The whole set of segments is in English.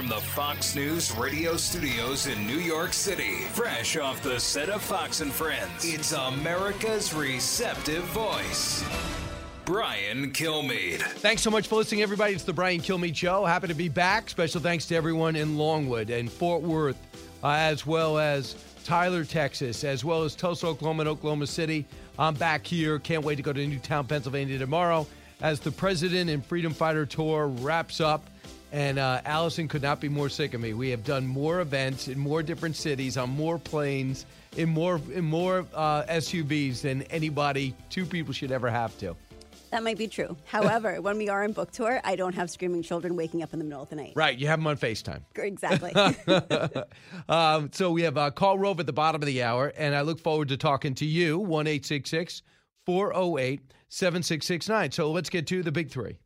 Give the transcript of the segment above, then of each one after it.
from the Fox News radio studios in New York City, fresh off the set of Fox and Friends, it's America's receptive voice. Brian Kilmeade. Thanks so much for listening, everybody. It's the Brian Kilmeade Show. Happy to be back. Special thanks to everyone in Longwood and Fort Worth, uh, as well as Tyler, Texas, as well as Tulsa, Oklahoma, and Oklahoma City. I'm back here. Can't wait to go to Newtown, Pennsylvania tomorrow as the President and Freedom Fighter Tour wraps up. And uh, Allison could not be more sick of me. We have done more events in more different cities, on more planes, in more in more uh, SUVs than anybody, two people should ever have to. That might be true. However, when we are on book tour, I don't have screaming children waking up in the middle of the night. Right, you have them on FaceTime. Exactly. um, so we have uh, Karl Rove at the bottom of the hour, and I look forward to talking to you, 1 408 7669. So let's get to the big three.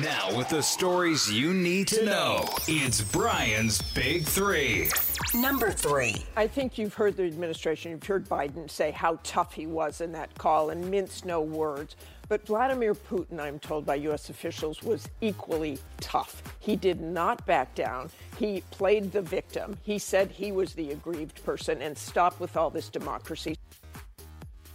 Now, with the stories you need to know, it's Brian's Big Three. Number three. I think you've heard the administration, you've heard Biden say how tough he was in that call and mince no words. But Vladimir Putin, I'm told by U.S. officials, was equally tough. He did not back down. He played the victim. He said he was the aggrieved person and stop with all this democracy.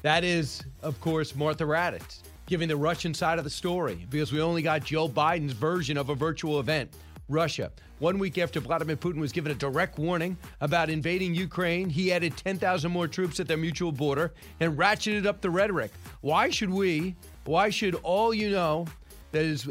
That is, of course, Martha Raddatz giving the Russian side of the story because we only got Joe Biden's version of a virtual event. Russia. One week after Vladimir Putin was given a direct warning about invading Ukraine, he added 10,000 more troops at their mutual border and ratcheted up the rhetoric. Why should we, why should all you know, that is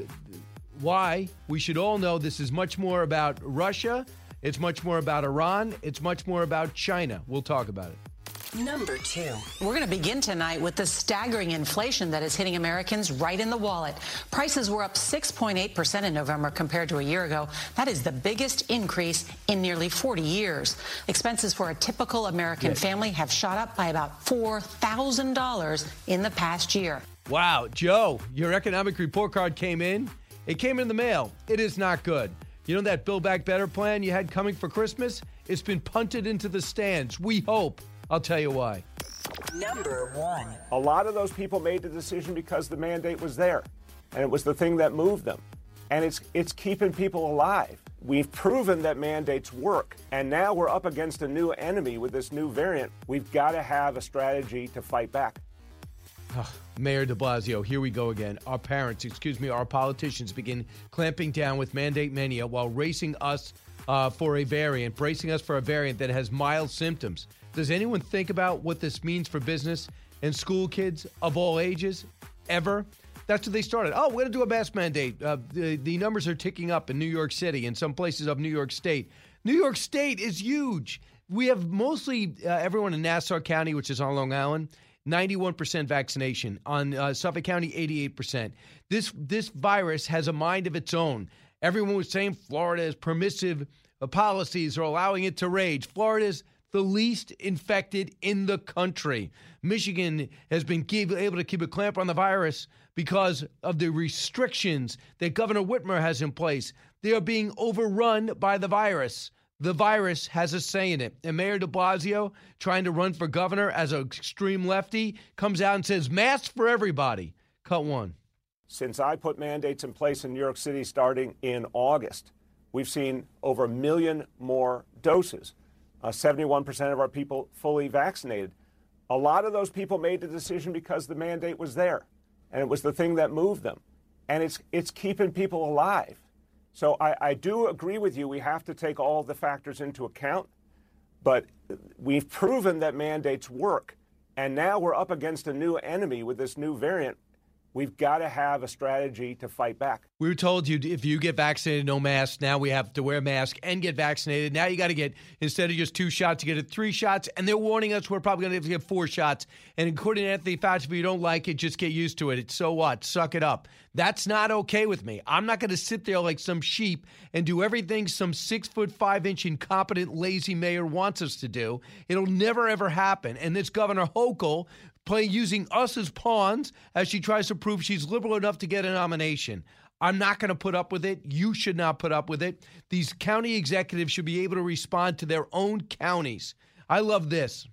why we should all know this is much more about Russia, it's much more about Iran, it's much more about China. We'll talk about it. Number two. We're going to begin tonight with the staggering inflation that is hitting Americans right in the wallet. Prices were up 6.8% in November compared to a year ago. That is the biggest increase in nearly 40 years. Expenses for a typical American yes. family have shot up by about $4,000 in the past year. Wow, Joe, your economic report card came in. It came in the mail. It is not good. You know that Build Back Better plan you had coming for Christmas? It's been punted into the stands. We hope I'll tell you why. Number one. A lot of those people made the decision because the mandate was there, and it was the thing that moved them. And it's, it's keeping people alive. We've proven that mandates work, and now we're up against a new enemy with this new variant. We've got to have a strategy to fight back. Oh, Mayor de Blasio, here we go again. Our parents, excuse me, our politicians begin clamping down with mandate mania while racing us uh, for a variant, bracing us for a variant that has mild symptoms. Does anyone think about what this means for business and school kids of all ages ever? That's what they started. Oh, we're going to do a mask mandate. Uh, the, the numbers are ticking up in New York City and some places of New York State. New York State is huge. We have mostly uh, everyone in Nassau County, which is on Long Island, 91% vaccination. On uh, Suffolk County, 88%. This this virus has a mind of its own. Everyone was saying Florida's permissive uh, policies are allowing it to rage. Florida's the least infected in the country. Michigan has been keep, able to keep a clamp on the virus because of the restrictions that Governor Whitmer has in place. They are being overrun by the virus. The virus has a say in it. And Mayor de Blasio, trying to run for governor as an extreme lefty, comes out and says, masks for everybody. Cut one. Since I put mandates in place in New York City starting in August, we've seen over a million more doses uh, 71% of our people fully vaccinated. A lot of those people made the decision because the mandate was there, and it was the thing that moved them. And it's, it's keeping people alive. So I, I do agree with you. We have to take all the factors into account, but we've proven that mandates work. And now we're up against a new enemy with this new variant We've got to have a strategy to fight back. We were told you if you get vaccinated, no mask. Now we have to wear a mask and get vaccinated. Now you got to get instead of just two shots, you get it three shots. And they're warning us we're probably going to have to get four shots. And according to Anthony Fauci, if you don't like it, just get used to it. It's so what? Suck it up. That's not okay with me. I'm not going to sit there like some sheep and do everything some six foot five inch incompetent lazy mayor wants us to do. It'll never ever happen. And this Governor Hochul playing using us as pawns as she tries to prove she's liberal enough to get a nomination. I'm not going to put up with it. You should not put up with it. These county executives should be able to respond to their own counties. I love this.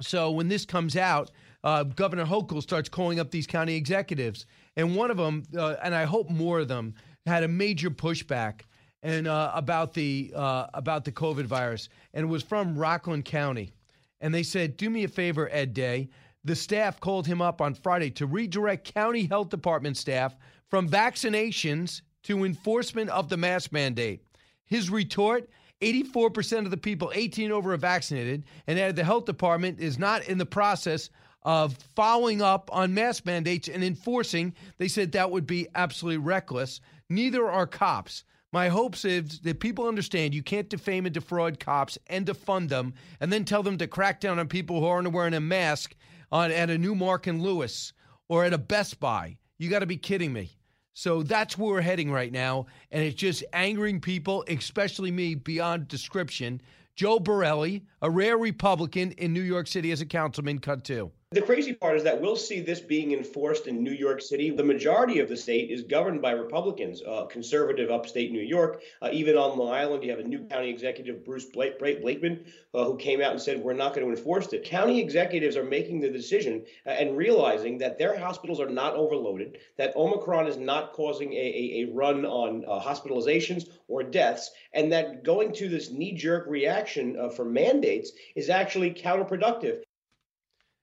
So when this comes out, uh, Governor Hochul starts calling up these county executives, and one of them, uh, and I hope more of them, had a major pushback and uh, about the uh, about the COVID virus, and it was from Rockland County, and they said, "Do me a favor, Ed Day." The staff called him up on Friday to redirect county health department staff from vaccinations to enforcement of the mask mandate. His retort 84% of the people 18 over are vaccinated, and added the health department is not in the process of following up on mask mandates and enforcing. They said that would be absolutely reckless. Neither are cops. My hopes is that people understand you can't defame and defraud cops and defund them and then tell them to crack down on people who aren't wearing a mask on at a Newmark and Lewis or at a Best Buy. You got to be kidding me. So that's where we're heading right now, and it's just angering people, especially me, beyond description. Joe Borelli, a rare Republican in New York City as a councilman, cut two. The crazy part is that we'll see this being enforced in New York City. The majority of the state is governed by Republicans, uh, conservative upstate New York. Uh, even on Long Island, you have a new county executive, Bruce Blake, Blake Blakeman, uh, who came out and said, We're not going to enforce it. County executives are making the decision uh, and realizing that their hospitals are not overloaded, that Omicron is not causing a, a, a run on uh, hospitalizations or deaths, and that going to this knee jerk reaction uh, for mandates is actually counterproductive.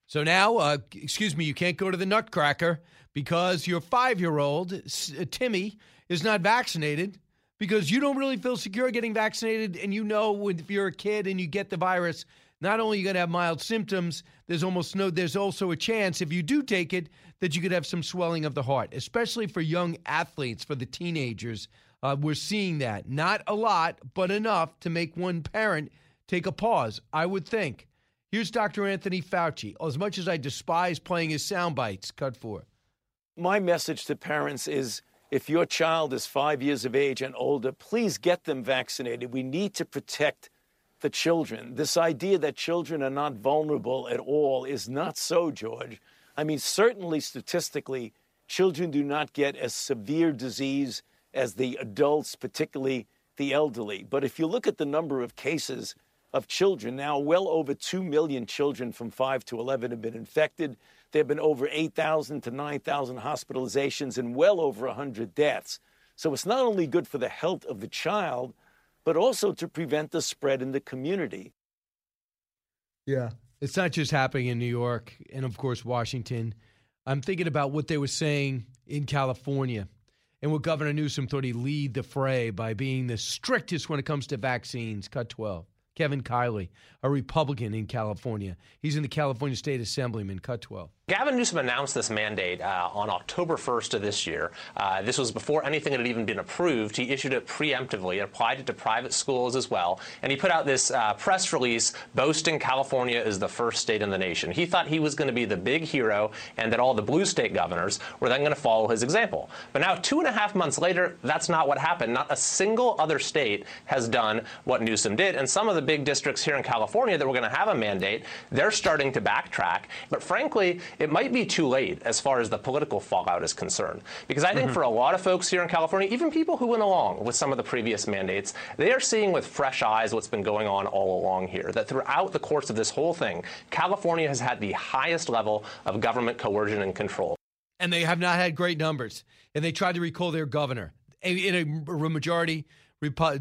So now, uh, excuse me, you can't go to the Nutcracker because your five year old, uh, Timmy, is not vaccinated because you don't really feel secure getting vaccinated. And you know, if you're a kid and you get the virus, not only are you going to have mild symptoms, there's almost no, there's also a chance if you do take it that you could have some swelling of the heart, especially for young athletes, for the teenagers. Uh, we're seeing that. Not a lot, but enough to make one parent take a pause, I would think. Here's Dr. Anthony Fauci. As much as I despise playing his sound bites, cut four. My message to parents is if your child is five years of age and older, please get them vaccinated. We need to protect the children. This idea that children are not vulnerable at all is not so, George. I mean, certainly statistically, children do not get as severe disease as the adults, particularly the elderly. But if you look at the number of cases, of children. Now, well over 2 million children from 5 to 11 have been infected. There have been over 8,000 to 9,000 hospitalizations and well over 100 deaths. So it's not only good for the health of the child, but also to prevent the spread in the community. Yeah. It's not just happening in New York and, of course, Washington. I'm thinking about what they were saying in California and what Governor Newsom thought he'd lead the fray by being the strictest when it comes to vaccines. Cut 12. Kevin Kiley, a Republican in California. He's in the California State Assemblyman, cut 12. Gavin Newsom announced this mandate uh, on October 1st of this year. Uh, this was before anything had even been approved. He issued it preemptively and applied it to private schools as well. And he put out this uh, press release boasting California is the first state in the nation. He thought he was going to be the big hero and that all the blue state governors were then going to follow his example. But now, two and a half months later, that's not what happened. Not a single other state has done what Newsom did. And some of the big districts here in California that were going to have a mandate, they're starting to backtrack. But frankly, it might be too late as far as the political fallout is concerned. Because I think mm-hmm. for a lot of folks here in California, even people who went along with some of the previous mandates, they are seeing with fresh eyes what's been going on all along here. That throughout the course of this whole thing, California has had the highest level of government coercion and control. And they have not had great numbers. And they tried to recall their governor in a majority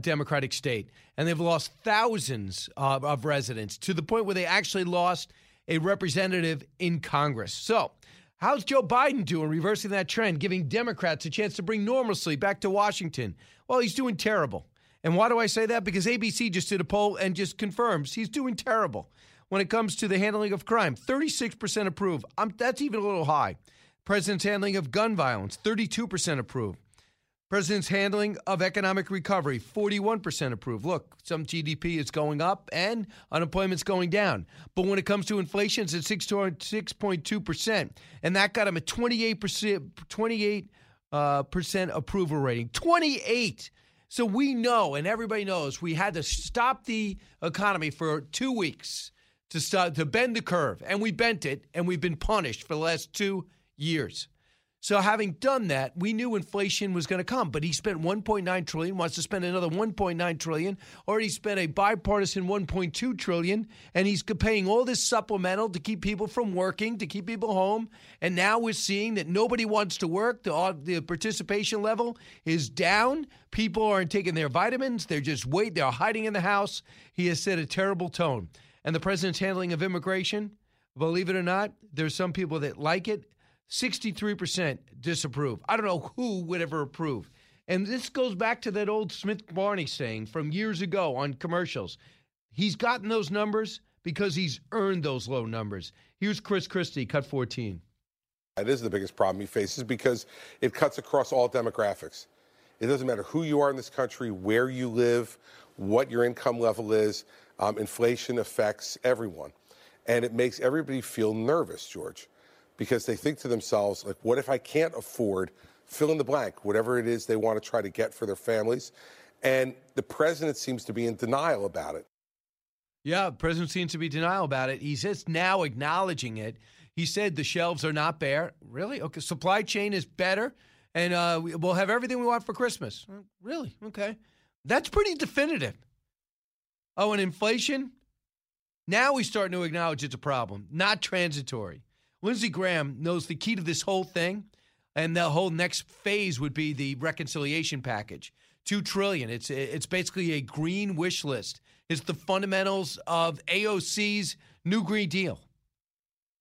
Democratic state. And they've lost thousands of residents to the point where they actually lost a representative in Congress. So, how's Joe Biden doing reversing that trend, giving Democrats a chance to bring normalcy back to Washington? Well, he's doing terrible. And why do I say that? Because ABC just did a poll and just confirms he's doing terrible when it comes to the handling of crime. 36% approve. I'm, that's even a little high. President's handling of gun violence, 32% approved. President's handling of economic recovery, 41% approved. Look, some GDP is going up and unemployment's going down. But when it comes to inflation, it's at 6.2%. And that got him a 28%, 28 uh, percent approval rating. 28. So we know, and everybody knows, we had to stop the economy for two weeks to start to bend the curve, and we bent it, and we've been punished for the last two years. So having done that, we knew inflation was going to come, but he spent 1.9 trillion, wants to spend another 1.9 trillion, already spent a bipartisan 1.2 trillion, and he's paying all this supplemental to keep people from working, to keep people home. And now we're seeing that nobody wants to work. The, the participation level is down. People aren't taking their vitamins. They're just wait. They're hiding in the house. He has set a terrible tone. And the president's handling of immigration, believe it or not, there's some people that like it 63% disapprove. I don't know who would ever approve. And this goes back to that old Smith Barney saying from years ago on commercials. He's gotten those numbers because he's earned those low numbers. Here's Chris Christie, cut 14. That is the biggest problem he faces because it cuts across all demographics. It doesn't matter who you are in this country, where you live, what your income level is. Um, inflation affects everyone. And it makes everybody feel nervous, George because they think to themselves, like, what if I can't afford fill in the blank, whatever it is they want to try to get for their families? And the president seems to be in denial about it. Yeah, the president seems to be denial about it. He's just now acknowledging it. He said the shelves are not bare. Really? Okay. Supply chain is better, and uh, we'll have everything we want for Christmas. Really? Okay. That's pretty definitive. Oh, and inflation? Now we're starting to acknowledge it's a problem, not transitory. Lindsey Graham knows the key to this whole thing, and the whole next phase would be the reconciliation package. Two trillion. It's it's basically a green wish list. It's the fundamentals of AOC's new Green Deal,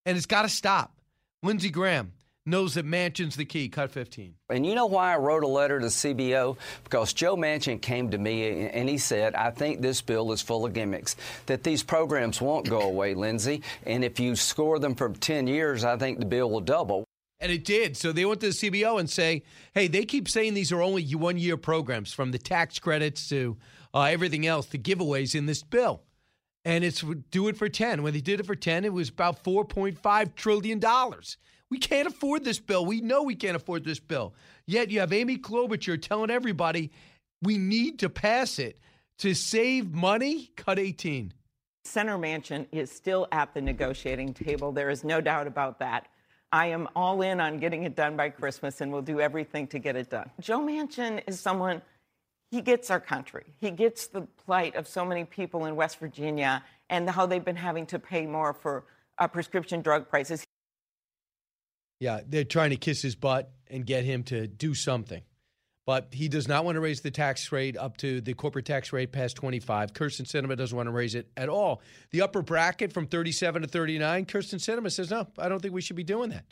and it's got to stop. Lindsey Graham knows that Manchin's the key. Cut 15. And you know why I wrote a letter to CBO? Because Joe Manchin came to me and he said, I think this bill is full of gimmicks, that these programs won't go away, Lindsey. And if you score them for 10 years, I think the bill will double. And it did. So they went to the CBO and say, hey, they keep saying these are only one year programs from the tax credits to uh, everything else, the giveaways in this bill. And it's do it for 10. When they did it for 10, it was about $4.5 trillion. We can't afford this bill. We know we can't afford this bill. Yet you have Amy Klobuchar telling everybody we need to pass it to save money. Cut 18. Senator Manchin is still at the negotiating table. There is no doubt about that. I am all in on getting it done by Christmas and we'll do everything to get it done. Joe Manchin is someone, he gets our country. He gets the plight of so many people in West Virginia and how they've been having to pay more for uh, prescription drug prices. Yeah, they're trying to kiss his butt and get him to do something. But he does not want to raise the tax rate up to the corporate tax rate past 25. Kyrsten Sinema doesn't want to raise it at all. The upper bracket from 37 to 39, Kyrsten Sinema says, no, I don't think we should be doing that.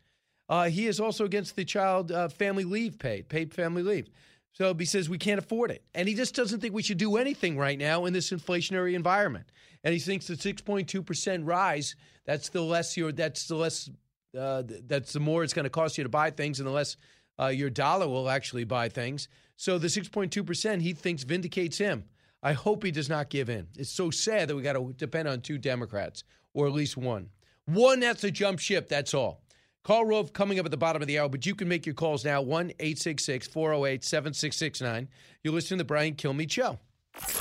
Uh, he is also against the child uh, family leave paid, paid family leave. So he says we can't afford it. And he just doesn't think we should do anything right now in this inflationary environment. And he thinks the 6.2% rise, that's the less your that's the less uh, that's the more it's going to cost you to buy things, and the less uh, your dollar will actually buy things. So the 6.2% he thinks vindicates him. I hope he does not give in. It's so sad that we got to depend on two Democrats, or at least one. One that's a jump ship, that's all. Karl Rove coming up at the bottom of the hour, but you can make your calls now 1 866 408 7669. You're listening to the Brian Kilmeade Show.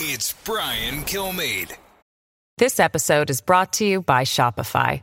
It's Brian Kilmeade. This episode is brought to you by Shopify.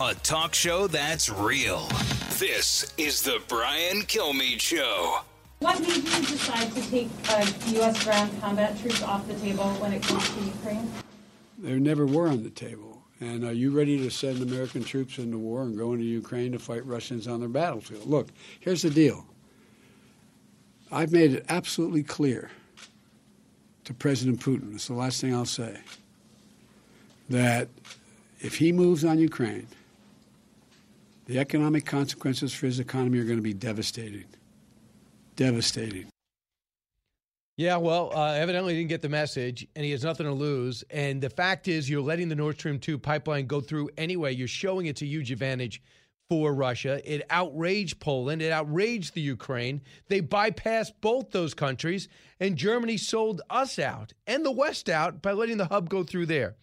A talk show that's real. This is the Brian Kilmeade Show. What made you decide to take uh, U.S. ground combat troops off the table when it comes to Ukraine? They never were on the table. And are you ready to send American troops into war and go into Ukraine to fight Russians on their battlefield? Look, here's the deal. I've made it absolutely clear to President Putin, it's the last thing I'll say, that if he moves on Ukraine, the economic consequences for his economy are going to be devastating. Devastating. Yeah, well, uh, evidently he didn't get the message, and he has nothing to lose. And the fact is, you're letting the Nord Stream 2 pipeline go through anyway. You're showing it's a huge advantage for Russia. It outraged Poland. It outraged the Ukraine. They bypassed both those countries, and Germany sold us out and the West out by letting the hub go through there.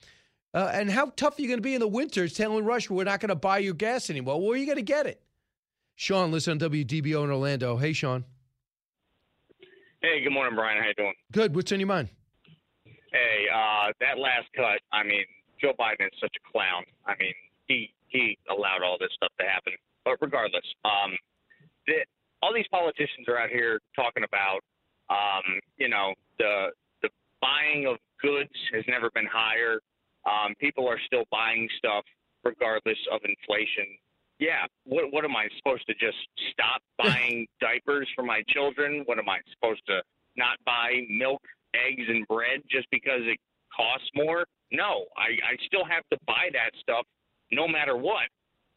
Uh, and how tough are you going to be in the winters telling Russia we're not going to buy your gas anymore? Where are you going to get it? Sean, listen on WDBO in Orlando. Hey, Sean. Hey, good morning, Brian. How you doing? Good. What's on your mind? Hey, uh, that last cut. I mean, Joe Biden is such a clown. I mean, he he allowed all this stuff to happen. But regardless, um, the, all these politicians are out here talking about, um, you know, the the buying of goods has never been higher. Um, people are still buying stuff regardless of inflation. Yeah, what what am I supposed to just stop buying diapers for my children? What am I supposed to not buy milk, eggs, and bread just because it costs more? No, I, I still have to buy that stuff no matter what.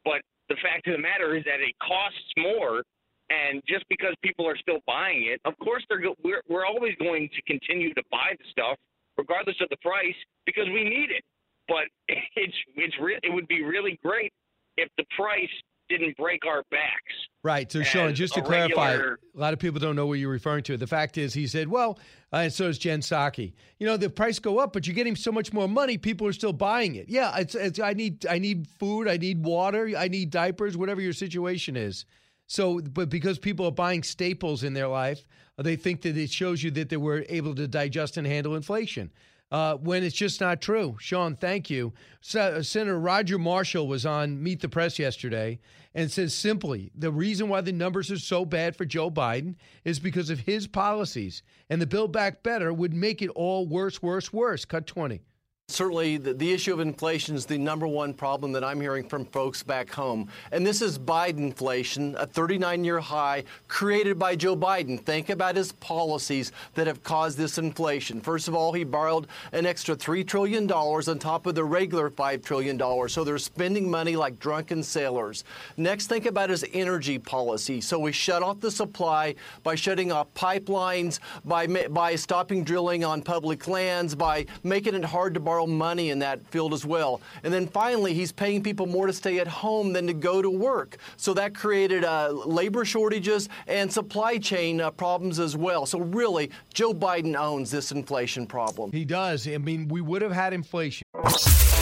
But the fact of the matter is that it costs more, and just because people are still buying it, of course they're go- we're we're always going to continue to buy the stuff regardless of the price because we need it. But it's it's re- it would be really great if the price didn't break our backs. Right. So, Sean, just to a clarify, regular- a lot of people don't know what you're referring to. The fact is, he said, well, uh, and so is Jen Psaki. You know, the price go up, but you're getting so much more money. People are still buying it. Yeah, it's, it's I need I need food, I need water, I need diapers, whatever your situation is. So, but because people are buying staples in their life, they think that it shows you that they were able to digest and handle inflation. Uh, when it's just not true. Sean, thank you. Se- Senator Roger Marshall was on Meet the Press yesterday and says simply the reason why the numbers are so bad for Joe Biden is because of his policies. And the Build Back Better would make it all worse, worse, worse. Cut 20. Certainly, the, the issue of inflation is the number one problem that I'm hearing from folks back home. And this is Biden inflation, a 39 year high created by Joe Biden. Think about his policies that have caused this inflation. First of all, he borrowed an extra $3 trillion on top of the regular $5 trillion. So they're spending money like drunken sailors. Next, think about his energy policy. So we shut off the supply by shutting off pipelines, by, by stopping drilling on public lands, by making it hard to borrow money in that field as well. And then finally, he's paying people more to stay at home than to go to work. So that created uh, labor shortages and supply chain uh, problems as well. So really, Joe Biden owns this inflation problem. He does. I mean, we would have had inflation.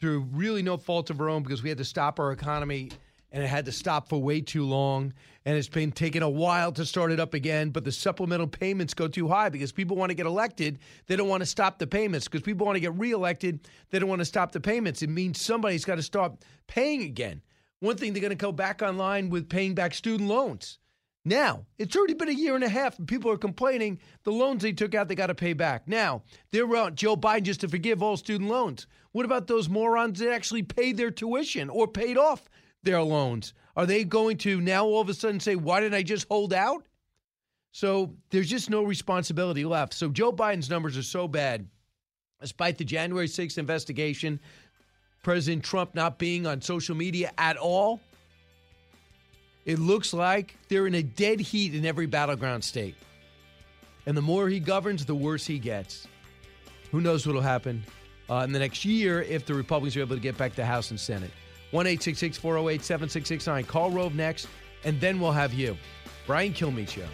Through really no fault of our own because we had to stop our economy and it had to stop for way too long. And it's been taking a while to start it up again, but the supplemental payments go too high because people want to get elected. They don't want to stop the payments because people want to get reelected. They don't want to stop the payments. It means somebody's got to start paying again. One thing, they're going to go back online with paying back student loans. Now, it's already been a year and a half, and people are complaining the loans they took out, they got to pay back. Now, they're want Joe Biden just to forgive all student loans. What about those morons that actually paid their tuition or paid off their loans? Are they going to now all of a sudden say, why didn't I just hold out? So there's just no responsibility left. So Joe Biden's numbers are so bad, despite the January 6th investigation, President Trump not being on social media at all. It looks like they're in a dead heat in every battleground state. And the more he governs, the worse he gets. Who knows what will happen uh, in the next year if the Republicans are able to get back to House and Senate. 1 408 7669. Karl Rove next, and then we'll have you. Brian Kilmeade Show.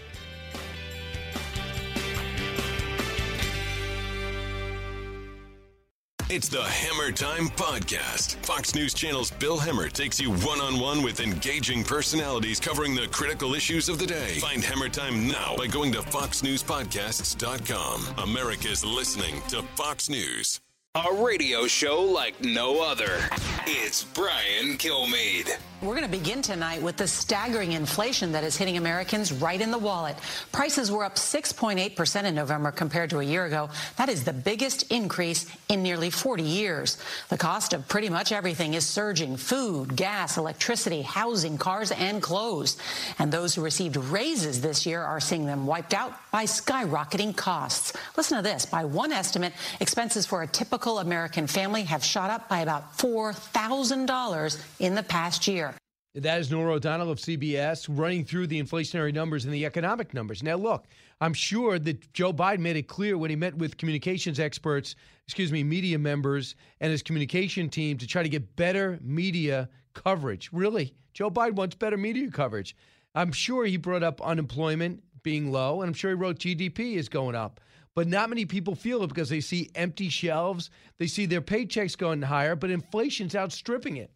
It's the Hemmer Time Podcast. Fox News Channel's Bill Hemmer takes you one on one with engaging personalities covering the critical issues of the day. Find Hemmer Time now by going to FoxNewsPodcasts.com. America's listening to Fox News. A radio show like no other. It's Brian Kilmeade. We're going to begin tonight with the staggering inflation that is hitting Americans right in the wallet. Prices were up 6.8% in November compared to a year ago. That is the biggest increase in nearly 40 years. The cost of pretty much everything is surging food, gas, electricity, housing, cars, and clothes. And those who received raises this year are seeing them wiped out by skyrocketing costs. Listen to this by one estimate, expenses for a typical American family have shot up by about $4,000 in the past year. That is Norah O'Donnell of CBS running through the inflationary numbers and the economic numbers. Now, look, I'm sure that Joe Biden made it clear when he met with communications experts, excuse me, media members and his communication team to try to get better media coverage. Really, Joe Biden wants better media coverage. I'm sure he brought up unemployment being low, and I'm sure he wrote GDP is going up. But not many people feel it because they see empty shelves, they see their paychecks going higher, but inflation's outstripping it.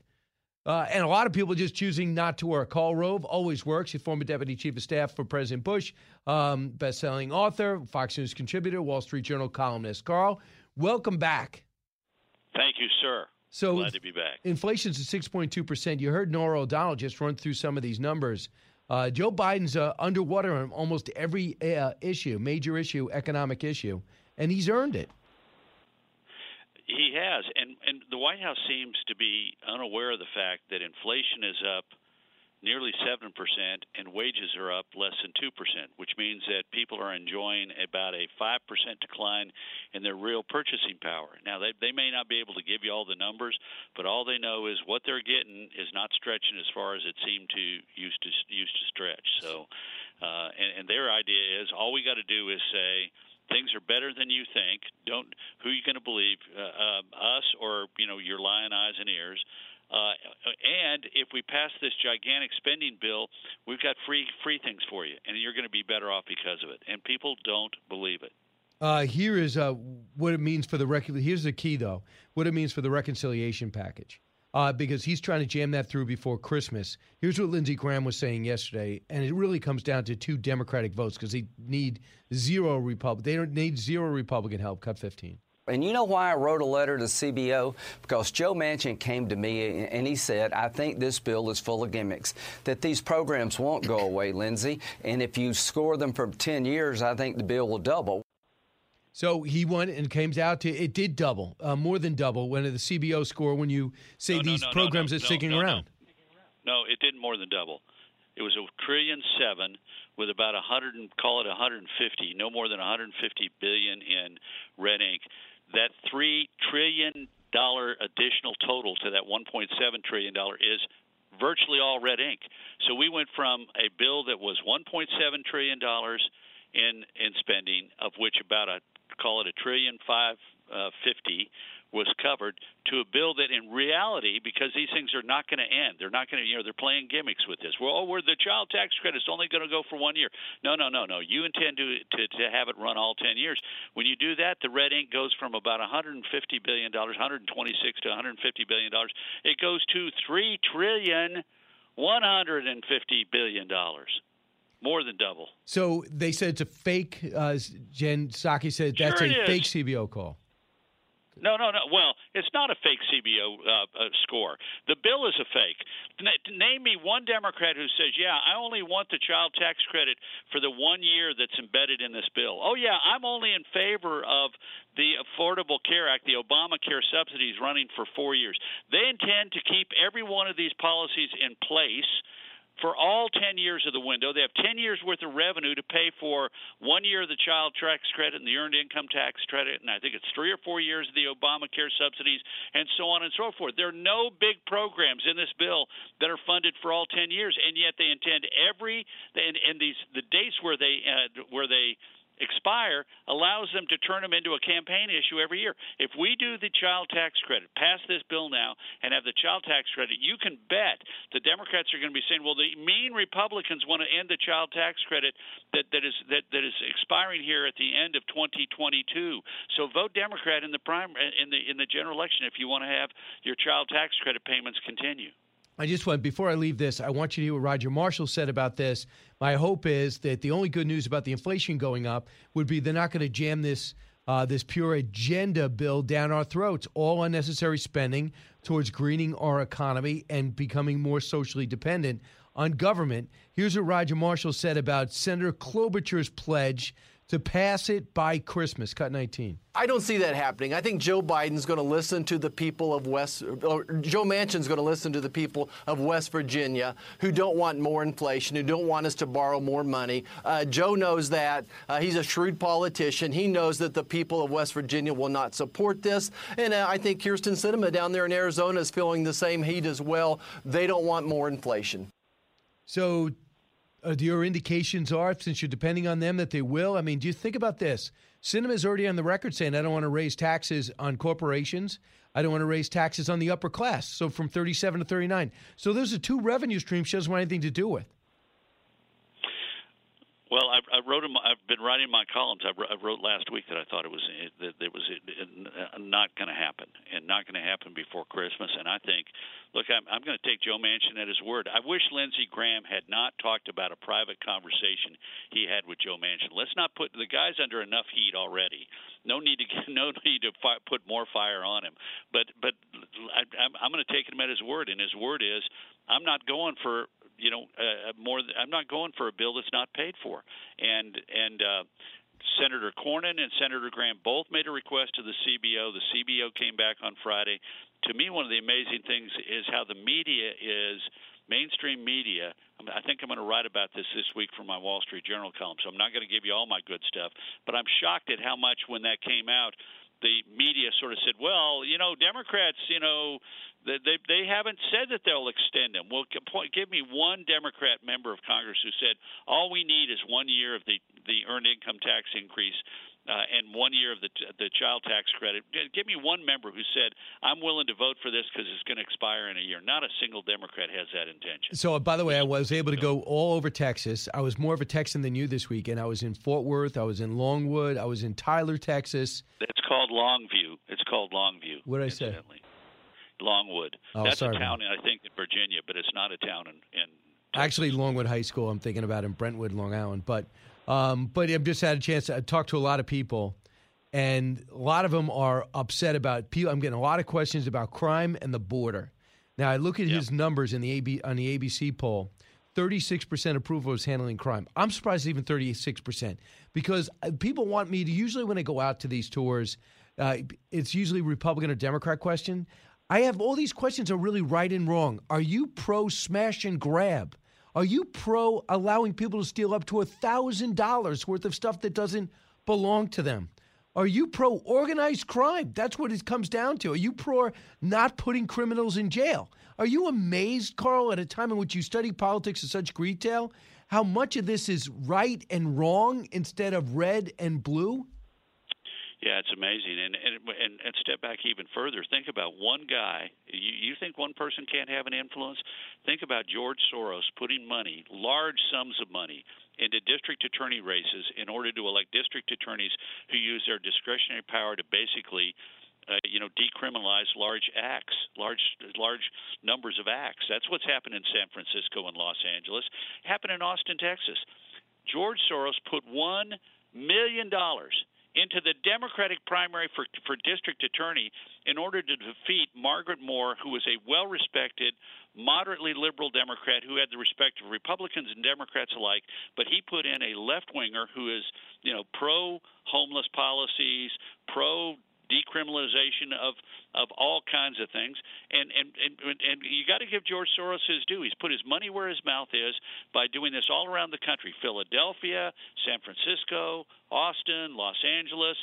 Uh, and a lot of people just choosing not to work. Karl Rove always works. He's former deputy chief of staff for President Bush, um, best-selling author, Fox News contributor, Wall Street Journal columnist. Karl, welcome back. Thank you, sir. So glad to be back. Inflation's at 6.2%. You heard Norah O'Donnell just run through some of these numbers. Uh, Joe Biden's uh, underwater on almost every uh, issue, major issue, economic issue, and he's earned it. He has, and and the White House seems to be unaware of the fact that inflation is up nearly seven percent and wages are up less than two percent, which means that people are enjoying about a five percent decline in their real purchasing power. Now they they may not be able to give you all the numbers, but all they know is what they're getting is not stretching as far as it seemed to used to used to stretch. So, uh, and, and their idea is all we got to do is say things are better than you think. Don't who are you going to believe, uh, uh, us or you know your lying eyes and ears? Uh, and if we pass this gigantic spending bill, we've got free free things for you, and you're going to be better off because of it. And people don't believe it. Uh, here is uh, what it means for the rec- Here's the key, though. What it means for the reconciliation package uh, because he's trying to jam that through before Christmas. Here's what Lindsey Graham was saying yesterday, and it really comes down to two Democratic votes because they need zero Republican. They don't need zero Republican help. Cut 15. And you know why I wrote a letter to CBO? Because Joe Manchin came to me and he said, I think this bill is full of gimmicks, that these programs won't go away, Lindsey. And if you score them for 10 years, I think the bill will double. So he went and came out to it did double, uh, more than double when the CBO score when you say no, no, these no, programs no, are no, sticking no, around. No, it didn't more than double. It was a trillion seven with about a hundred and call it 150, no more than 150 billion in red ink. That three trillion dollar additional total to that 1.7 trillion dollar is virtually all red ink. So we went from a bill that was 1.7 trillion dollars in in spending, of which about a call it a trillion five uh, fifty was covered to a bill that in reality because these things are not going to end they're not going to you know they're playing gimmicks with this well we're the child tax credit is only going to go for one year no no no no you intend to, to to have it run all 10 years when you do that the red ink goes from about 150 billion dollars 126 to 150 billion dollars it goes to 3 trillion 150 billion dollars, more than double. So they said it's a fake. Uh, Jen Psaki said that's Sure a is. fake CBO call. No, no, no. Well, it's not a fake CBO uh, uh, score. The bill is a fake. N- name me one Democrat who says, "Yeah, I only want the child tax credit for the one year that's embedded in this bill." Oh, yeah, I'm only in favor of the Affordable Care Act, the Obamacare subsidies running for four years. They intend to keep every one of these policies in place for all 10 years of the window. They have 10 years worth of revenue to pay for one year of the child tax credit and the earned income tax credit, and I think it's three or four years of the Obamacare subsidies, and so on and so forth. There are no big programs in this bill that are funded for all 10 years, and yet they intend every and, and these the dates where they uh, where they expire allows them to turn them into a campaign issue every year. If we do the child tax credit, pass this bill now, and have the child tax credit, you can bet the Democrats are going to be saying, "Well, the mean Republicans want to end the child tax credit that that is that that is expiring here at the end of 2022." So vote Democrat in the prime in the in the general election if you want to have your child tax credit payments continue. I just want before I leave this, I want you to hear what Roger Marshall said about this. My hope is that the only good news about the inflation going up would be they're not going to jam this uh, this pure agenda bill down our throats. All unnecessary spending towards greening our economy and becoming more socially dependent on government. Here's what Roger Marshall said about Senator Klobuchar's pledge to pass it by Christmas. Cut 19. I don't see that happening. I think Joe Biden's going to listen to the people of West, or Joe Manchin's going to listen to the people of West Virginia who don't want more inflation, who don't want us to borrow more money. Uh, Joe knows that. Uh, he's a shrewd politician. He knows that the people of West Virginia will not support this. And uh, I think Kyrsten Sinema down there in Arizona is feeling the same heat as well. They don't want more inflation. So, uh, your indications are, since you're depending on them, that they will? I mean, do you think about this? Sinema's already on the record saying, I don't want to raise taxes on corporations. I don't want to raise taxes on the upper class. So, from 37 to 39. So, those are two revenue streams she doesn't want anything to do with. Well, I, I wrote. In my, I've been writing my columns. I I wrote last week that I thought it was eh, that it was eh, eh, not going to happen, and not going to happen before Christmas. And I think, look, I'm, I'm going to take Joe Manchin at his word. I wish Lindsey Graham had not talked about a private conversation he had with Joe Manchin. Let's not put the guy's under enough heat already. No need to no need to fi- put more fire on him. But but I, I'm, I'm going to take him at his word, and his word is, I'm not going for you know uh, more. I'm not going for a bill that's not paid for. And and uh, Senator Cornyn and Senator Graham both made a request to the CBO. The CBO came back on Friday. To me, one of the amazing things is how the media is mainstream media. I think I'm going to write about this this week for my Wall Street Journal column, so I'm not going to give you all my good stuff. But I'm shocked at how much when that came out, the media sort of said, "Well, you know, Democrats, you know, they they, they haven't said that they'll extend them." Well, give me one Democrat member of Congress who said, "All we need is one year of the the earned income tax increase." Uh, and one year of the the child tax credit. Give me one member who said, "I'm willing to vote for this because it's going to expire in a year." Not a single Democrat has that intention. So, uh, by the way, I was able to go all over Texas. I was more of a Texan than you this weekend. I was in Fort Worth. I was in Longwood. I was in Tyler, Texas. It's called Longview. It's called Longview. What did I say? Longwood. Oh, That's sorry a town, in I think, in Virginia, but it's not a town in, in Actually, Longwood High School. I'm thinking about in Brentwood, Long Island. But, um, but I've just had a chance to talk to a lot of people, and a lot of them are upset about. People, I'm getting a lot of questions about crime and the border. Now I look at his numbers in the AB on the ABC poll. 36% approval is handling crime. I'm surprised it's even 36% because uh, people want me to, usually when I go out to these tours, uh, it's usually Republican or Democrat question. I have all these questions are really right and wrong. Are you pro smash and grab? Are you pro allowing people to steal up to a thousand dollars worth of stuff that doesn't belong to them? Are you pro organized crime? That's what it comes down to. Are you pro not putting criminals in jail? Are you amazed, Karl, at a time in which you study politics in such detail, how much of this is right and wrong instead of red and blue? Yeah, it's amazing. And and and, step back even further. Think about one guy. You, you think one person can't have an influence? Think about George Soros putting money, large sums of money, into district attorney races in order to elect district attorneys who use their discretionary power to basically uh, you know, decriminalize large acts, large large numbers of acts. That's what's happened in San Francisco and Los Angeles. Happened in Austin, Texas. George Soros put one million dollars into the Democratic primary for for district attorney in order to defeat Margaret Moore, who was a well-respected, moderately liberal Democrat who had the respect of Republicans and Democrats alike. But he put in a left-winger who is, you know, pro homeless policies, pro decriminalization of of all kinds of things. And and and, and you got to give George Soros his due. He's put his money where his mouth is by doing this all around the country: Philadelphia, San Francisco, Austin, Los Angeles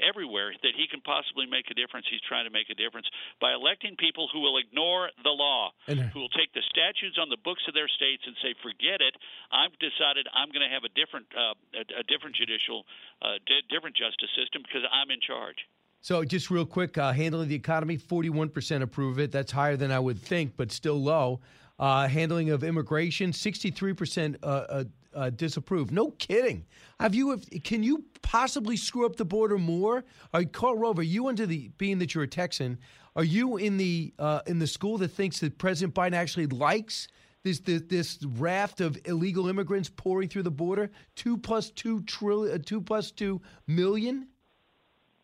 everywhere that he can possibly make a difference. He's trying to make a difference by electing people who will ignore the law, And- who will take the statutes on the books of their states and say, "Forget it. I've decided I'm going to have a different, uh, a, a different judicial, uh, di- different justice system because I'm in charge." So, just real quick, uh, handling the economy, 41% approve of it. That's higher than I would think, but still low. Uh, handling of immigration, 63% uh, uh, uh, disapprove. No kidding. Have you? Can you possibly screw up the border more? Are, Karl Rove, you under the being that you're a Texan? Are you in the uh, in the school that thinks that President Biden actually likes this, this this raft of illegal immigrants pouring through the border? Two plus two trillion, two plus two million.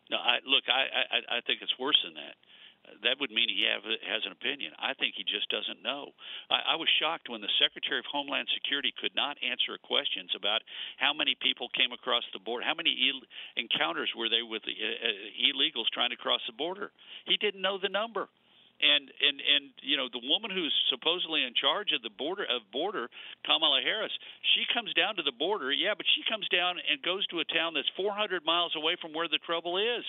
No, I look. I I, I think it's worse than that. That would mean he have, has an opinion. I think he just doesn't know. I, I was shocked when the Secretary of Homeland Security could not answer questions about how many people came across the border, how many Ill- encounters were there with the, uh, uh, illegals trying to cross the border. He didn't know the number and and and you know the woman who's supposedly in charge of the border of border Kamala Harris she comes down to the border. Yeah but she comes down and goes to a town that's 400 miles away from where the trouble is.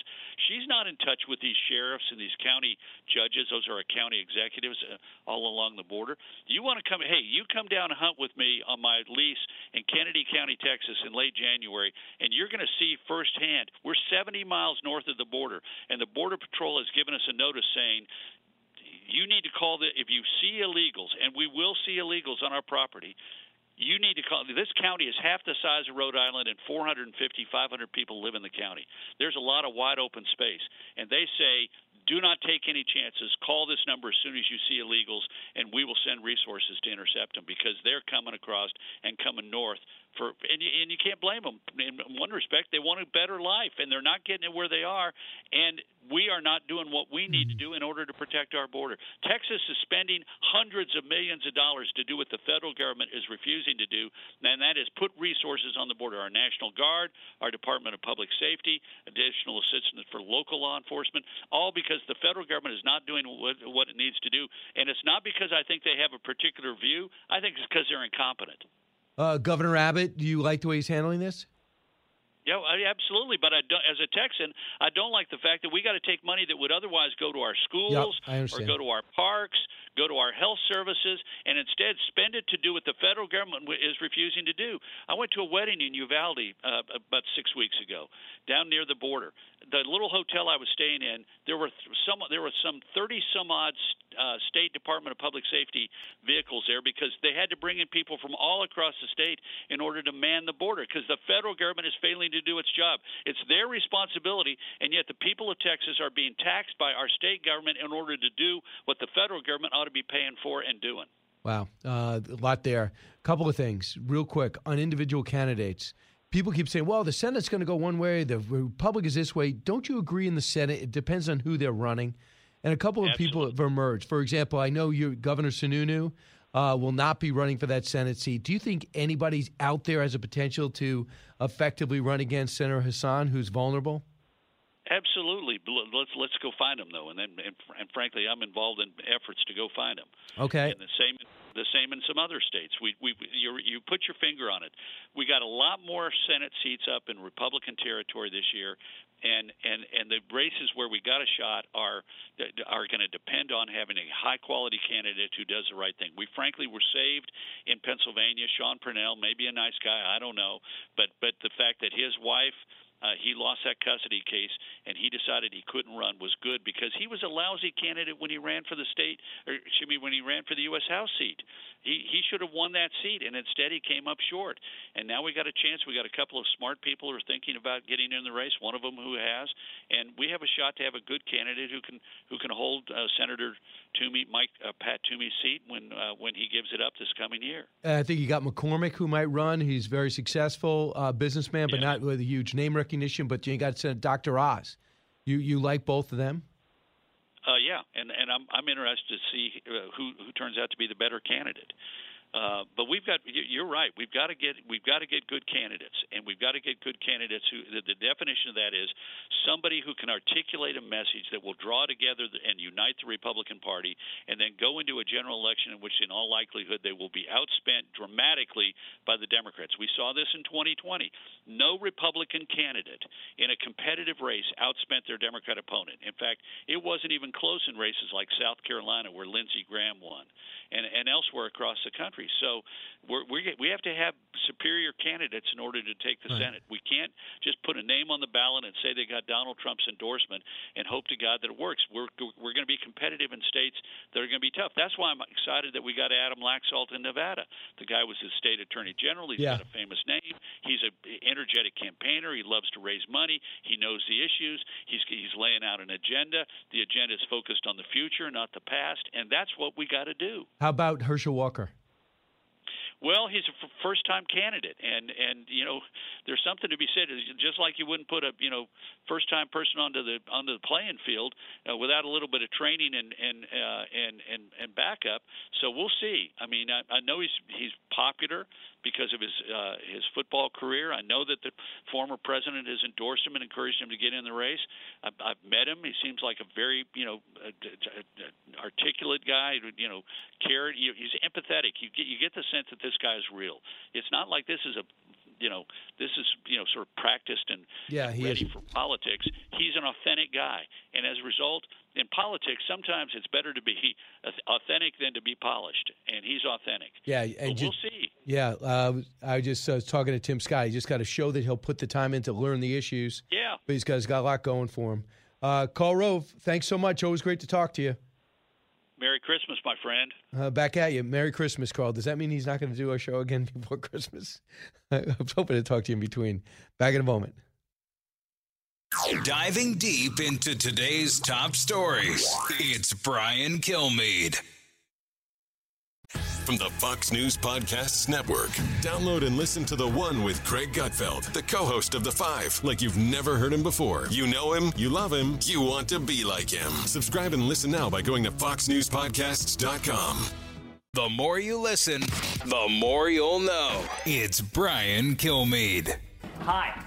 She's not in touch with these sheriffs and these county judges. Those are county executives uh, all along the border. You want to come hey you come down and hunt with me on my lease in Kenedy County Texas in late January and you're going to see firsthand. We're 70 miles north of the border and the border patrol has given us a notice saying you need to call the if you see illegals, and we will see illegals on our property. You need to call. This county is half the size of Rhode Island, and 450, 500 people live in the county. There's a lot of wide open space, and they say, do not take any chances. Call this number as soon as you see illegals, and we will send resources to intercept them because they're coming across and coming north for and you, and you can't blame them. In one respect, they want a better life, and they're not getting it where they are, and we are not doing what we need to do in order to protect our border. Texas is spending hundreds of millions of dollars to do what the federal government is refusing to do, and that is put resources on the border. Our National Guard, our Department of Public Safety, additional assistance for local law enforcement, all because the federal government is not doing what, what it needs to do, and it's not because I think they have a particular view. I think it's because they're incompetent. Uh, Governor Abbott, do you like the way he's handling this? Yeah, I- absolutely. But I don't, as a Texan, I don't like the fact that we got to take money that would otherwise go to our schools I or go to our parks, go to our health services, and instead spend it to do what the federal government is refusing to do. I went to a wedding in Uvalde uh, about six weeks ago, down near the border. The little hotel I was staying in, there were some there were some thirty some odd uh, State Department of Public Safety vehicles there because they had to bring in people from all across the state in order to man the border because the federal government is failing to do its job. It's their responsibility, and yet the people of Texas are being taxed by our state government in order to do what the federal government ought to be paying for and doing. Wow, uh, a lot there. A Couple of things, real quick, on individual candidates. People keep saying, "Well, the Senate's going to go one way, the Republic is this way." Don't you agree in the Senate? It depends on who they're running, and a couple of people have emerged. For example, I know you, Governor Sununu, uh, will not be running for that Senate seat. Do you think anybody's out there has a potential to effectively run against Senator Hassan, who's vulnerable? Absolutely. Let's let's go find them though, and then and, and frankly, I'm involved in efforts to go find them. Okay. And the same the same in some other states. We we you you put your finger on it. We got a lot more Senate seats up in Republican territory this year, and and and the races where we got a shot are are going to depend on having a high quality candidate who does the right thing. We frankly were saved in Pennsylvania. Sean Parnell, may be a nice guy, I don't know, but but the fact that his wife uh, he lost that custody case, and he decided he couldn't run was good because he was a lousy candidate when he ran for the state, or excuse me, when he ran for the U.S. House seat. He he should have won that seat, and instead he came up short. And now we got a chance. We got a couple of smart people who are thinking about getting in the race. One of them who has, and we have a shot to have a good candidate who can who can hold uh, Senator Toomey, Mike uh, Pat Toomey's seat when uh, when he gives it up this coming year. Uh, I think you got McCormick who might run. He's very successful uh, businessman, but not with a huge name recognition. But you got to uh, Dr. Oz. You you like both of them? Uh, yeah, and and I'm I'm interested to see uh, who who turns out to be the better candidate. Uh, but we've got you're right. We've got to get we've got to get good candidates, and we've got to get good candidates who the, the definition of that is somebody who can articulate a message that will draw together the, and unite the Republican Party, and then go into a general election in which, in all likelihood, they will be outspent dramatically by the Democrats. We saw this in 2020. No Republican candidate in a competitive race outspent their Democrat opponent. In fact, it wasn't even close in races like South Carolina, where Lindsey Graham won, and and elsewhere across the country. So we're, we we have to have superior candidates in order to take the Right. Senate. We can't just put a name on the ballot and say they got Donald Trump's endorsement and hope to God that it works. We're we're going to be competitive in states that are going to be tough. That's why I'm excited that we got Adam Laxalt in Nevada. The guy was the state attorney general. He's Yeah. got a famous name. He's a energetic campaigner. He loves to raise money. He knows the issues. He's he's laying out an agenda. The agenda is focused on the future, not the past, and that's what we got to do. How about Herschel Walker? Well, he's a f- first-time candidate, and and you know, there's something to be said. Just like you wouldn't put a you know first-time person onto the onto the playing field uh, without a little bit of training and and uh, and and and backup. So we'll see. I mean, I, I know he's he's popular because of his uh, his football career. I know that the former president has endorsed him and encouraged him to get in the race. I've, I've met him. He seems like a very you know articulate guy. You know, care. He's empathetic. You get you get the sense that this guy is real. It's not like this is a you know this is you know sort of practiced and Yeah, he ready is. for politics. He's an authentic guy, and as a result, in politics, sometimes it's better to be authentic than to be polished, and he's authentic. Yeah, and we'll see. Yeah, uh, I just uh, was talking to Tim Scott. He just got to show that he'll put the time in to learn the issues. Yeah. but he's got, he's got a lot going for him. Uh, Karl Rove, thanks so much. Always great to talk to you. Merry Christmas, my friend. Uh, back at you. Merry Christmas, Karl. Does that mean he's not going to do our show again before Christmas? I was hoping to talk to you in between. Back in a moment. Diving deep into today's top stories, it's Brian Kilmeade. From the Fox News Podcasts Network. Download and listen to The One with Greg Gutfeld, the co host of The Five, like you've never heard him before. You know him, you love him, you want to be like him. Subscribe and listen now by going to FoxNewsPodcasts.com. The more you listen, the more you'll know. It's Brian Kilmeade. Hi.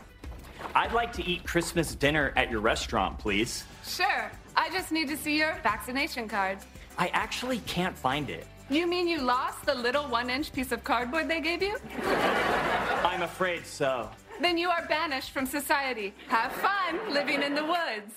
I'd like to eat Christmas dinner at your restaurant, please. Sure. I just need to see your vaccination card. I actually can't find it. You mean you lost the little one inch piece of cardboard they gave you? I'm afraid so. Then you are banished from society. Have fun living in the woods.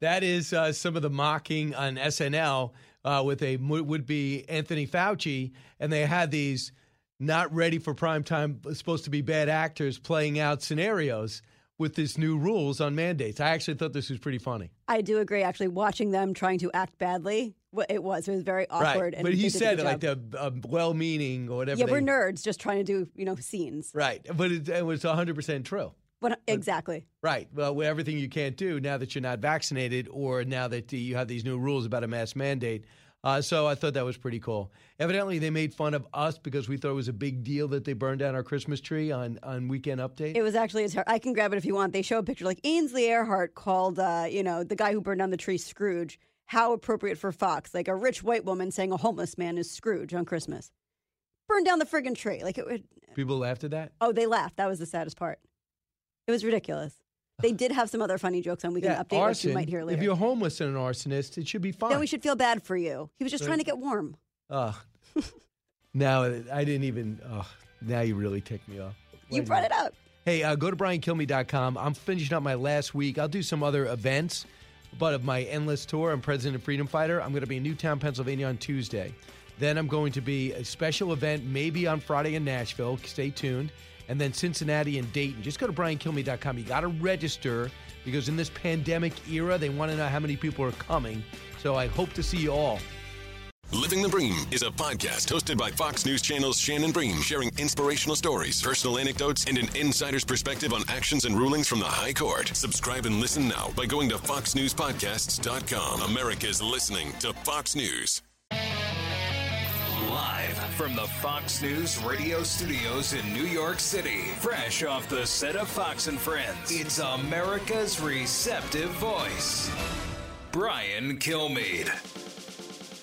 That is uh, some of the mocking on SNL uh, with a would be Anthony Fauci, and they had these not ready for prime time, supposed to be bad actors playing out scenarios with this new rules on mandates. I actually thought this was pretty funny. I do agree. Actually, watching them trying to act badly, wh- it was. It was very awkward. right, but he said like the uh, well-meaning or whatever. Yeah, they- we're nerds just trying to do you know scenes. Right, but it, it was 100 percent true. What exactly? Right. Well, everything you can't do now that you're not vaccinated, or now that you have these new rules about a mask mandate. Uh, so I thought that was pretty cool. Evidently, they made fun of us because we thought it was a big deal that they burned down our Christmas tree on on Weekend Update. It was actually. ter- I can grab it if you want. They show a picture like Ainsley Earhardt called, uh, you know, the guy who burned down the tree Scrooge. How appropriate for Fox, like a rich white woman saying a homeless man is Scrooge on Christmas. Burn down the friggin' tree. Like it would. People laughed at that. Oh, they laughed. That was the saddest part. It was ridiculous. They did have some other funny jokes on Weekend Update, which you might hear later. If you're homeless and an arsonist, it should be fine. then we should feel bad for you. He was just Right. trying to get warm. Oh, now I didn't even. Oh, now you really ticked me off. You brought it up. Hey, uh, go to briankilmeade.com. I'm finishing up my last week. I'll do some other events, but of my endless tour, I'm President of Freedom Fighter. I'm going to be in Newtown, Pennsylvania on Tuesday. Then I'm going to be a special event, maybe on Friday in Nashville. Stay tuned. And then Cincinnati and Dayton. Just go to briankilmeade.com. You got to register because in this pandemic era, they want to know how many people are coming. So I hope to see you all. Living the Bream is a podcast hosted by Fox News Channel's Shannon Bream, sharing inspirational stories, personal anecdotes, and an insider's perspective on actions and rulings from the High Court. Subscribe and listen now by going to foxnewspodcasts.com. America's listening to Fox News. Live from the Fox News radio studios in New York City, fresh off the set of Fox and Friends, it's America's receptive voice, Brian Kilmeade.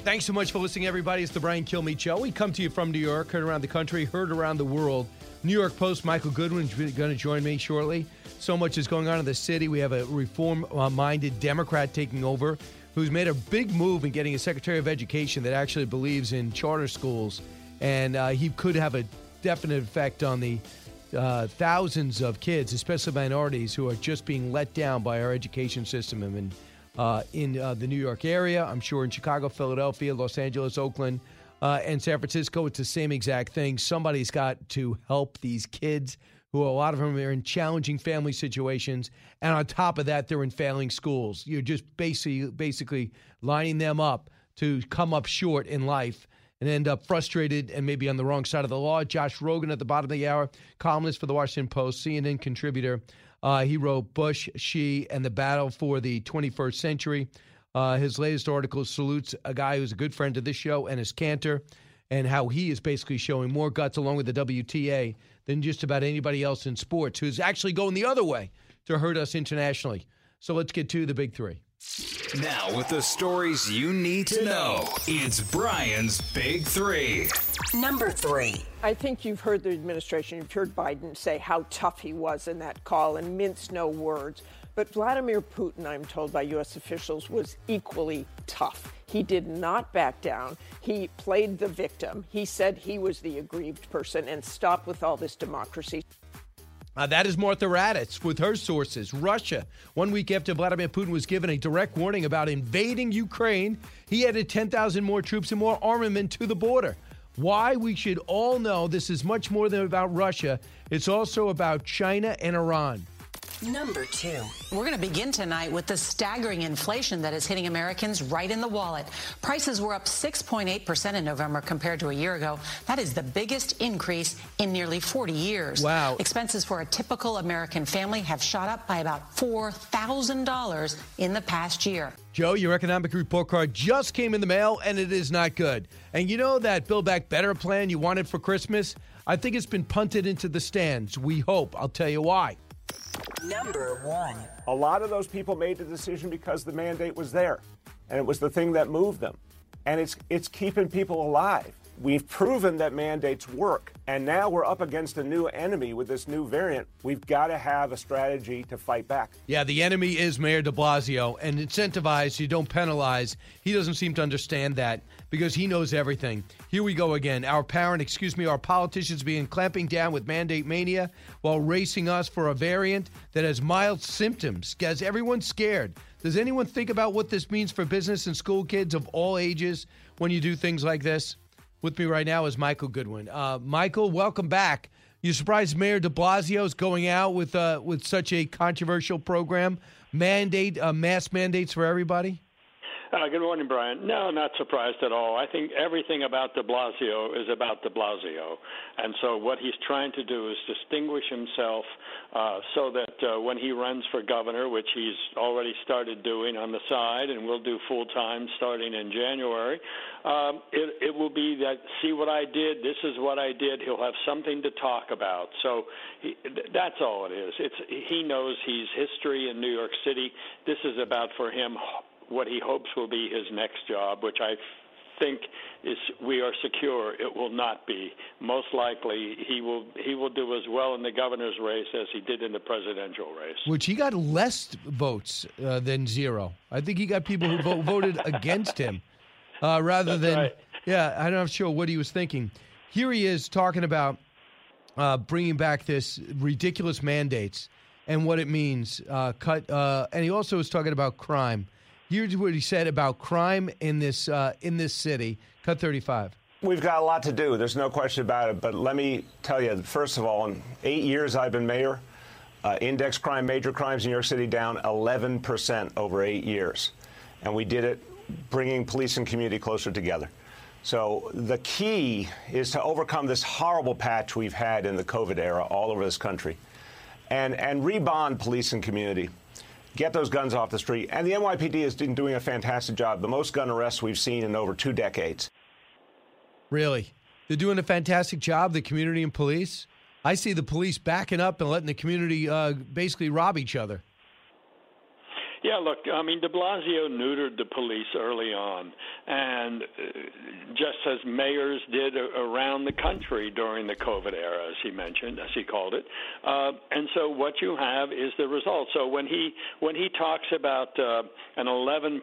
Thanks so much for listening, everybody. It's the Brian Kilmeade Show. We come to you from New York, heard around the country, heard around the world. New York Post Michael Goodwin is going to join me shortly. So much is going on in the city. We have a reform-minded Democrat taking over who's made a big move in getting a Secretary of Education that actually believes in charter schools, and uh, he could have a definite effect on the uh, thousands of kids, especially minorities, who are just being let down by our education system and uh, in uh, the New York area. I'm sure in Chicago, Philadelphia, Los Angeles, Oakland, uh, and San Francisco, it's the same exact thing. Somebody's got to help these kids who a lot of them are in challenging family situations, and on top of that, they're in failing schools. You're just basically basically lining them up to come up short in life and end up frustrated and maybe on the wrong side of the law. Josh Rogin at the bottom of the hour, columnist for the Washington Post, CNN contributor. Uh, he wrote Bush, Xi, and the Battle for the 21st Century. Uh, his latest article salutes a guy who's a good friend of this show, Enes Kanter, and how he is basically showing more guts along with the WTA than just about anybody else in sports, who's actually going the other way to hurt us internationally. So let's get to the big three. Now, with the stories you need to know, it's Brian's Big Three. Number three. I think you've heard the administration, you've heard Biden say how tough he was in that call and mince no words. But Vladimir Putin, I'm told by U.S. officials, was equally tough. He did not back down. He played the victim. He said he was the aggrieved person and stopped with all this democracy. Uh, that is Martha Raddatz with her sources. Russia, one week after Vladimir Putin was given a direct warning about invading Ukraine, he added 10,000 more troops and more armament to the border. Why we should all know this is much more than about Russia, it's also about China and Iran. Number two. We're going to begin tonight with the staggering inflation that is hitting Americans right in the wallet. Prices were up 6.8% in November compared to a year ago. That is the biggest increase in nearly 40 years. Wow. Expenses for a typical American family have shot up by about $4,000 in the past year. Joe, your economic report card just came in the mail and it is not good. And you know that Build Back Better plan you wanted for Christmas? I think it's been punted into the stands. We hope. I'll tell you why. Number one. A lot of those people made the decision because the mandate was there, and it was the thing that moved them. And it's, it's keeping people alive. We've proven that mandates work, and now we're up against a new enemy with this new variant. We've got to have a strategy to fight back. Yeah, the enemy is Mayor de Blasio, and incentivize, you don't penalize. He doesn't seem to understand that because he knows everything. Here we go again. Our parent, excuse me, our politicians being clamping down with mandate mania while racing us for a variant that has mild symptoms. Gets everyone scared. Does anyone think about what this means for business and school kids of all ages when you do things like this? With me right now is Michael Goodwin. Uh, Michael, welcome back. You surprised Mayor De Blasio is going out with uh, with such a controversial program, mandate uh, mass mandates for everybody. Uh, good morning, Brian. No, not surprised at all. I think everything about de Blasio is about de Blasio. And so what he's trying to do is distinguish himself uh, so that uh, when he runs for governor, which he's already started doing on the side and will do full time starting in January, um, it, it will be that, see what I did, this is what I did. He'll have something to talk about. So he, that's all it is. It's, he knows he's history in New York City. This is about for him what he hopes will be his next job, which I think is we are secure it will not be. Most likely he will he will do as well in the governor's race as he did in the presidential race. Which he got less votes uh, than zero. I think he got people who vote, voted against him uh, rather That's than right. yeah. I'm not sure what he was thinking. Here he is talking about uh, bringing back this ridiculous mandates and what it means. Uh, cut, uh, and he also was talking about crime. Here's what he said about crime in this uh, in this city. Cut 35. We've got a lot to do. There's no question about it. But let me tell you, first of all, in eight years I've been mayor, uh, index crime, major crimes in New York City down 11% over eight years. And we did it bringing police and community closer together. So the key is to overcome this horrible patch we've had in the COVID era all over this country and, and rebond police and community. Get those guns off the street. And the NYPD is doing a fantastic job. The most gun arrests we've seen in over two decades. Really? They're doing a fantastic job, the community and police. I see the police backing up and letting the community uh, basically rob each other. Yeah, look, I mean, de Blasio neutered the police early on, and uh, just as mayors did around the country during the COVID era, as he mentioned, as he called it. Uh, and so what you have is the result. So when he when he talks about uh, an 11%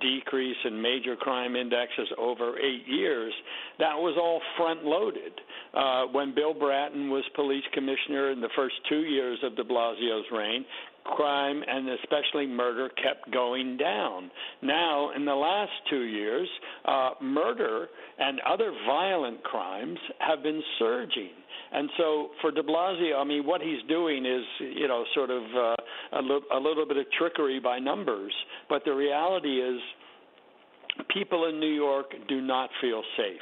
decrease in major crime indexes over eight years, that was all front loaded. Uh, when Bill Bratton was police commissioner in the first two years of de Blasio's reign, crime and especially murder kept going down. Now, in the last two years, uh, murder and other violent crimes have been surging. And so for de Blasio, I mean, what he's doing is, you know, sort of uh, a, li- a little bit of trickery by numbers. But the reality is, people in New York do not feel safe.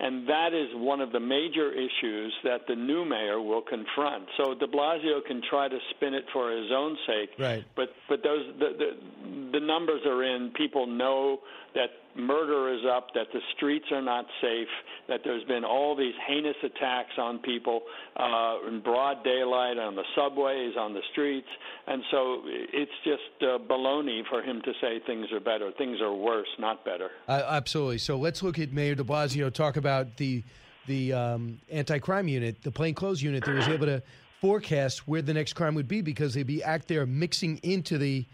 And that is one of the major issues that the new mayor will confront. So De Blasio can try to spin it for his own sake, right? But but those the the, the numbers are in. People know that murder is up, that the streets are not safe, that there's been all these heinous attacks on people uh, in broad daylight on the subways, on the streets, and so it's just uh, baloney for him to say things are better. Things are worse, not better. Uh, absolutely. So let's look at Mayor De Blasio. Talk about the the um, anti-crime unit, the plainclothes unit that was able to forecast where the next crime would be because they'd be out there mixing into the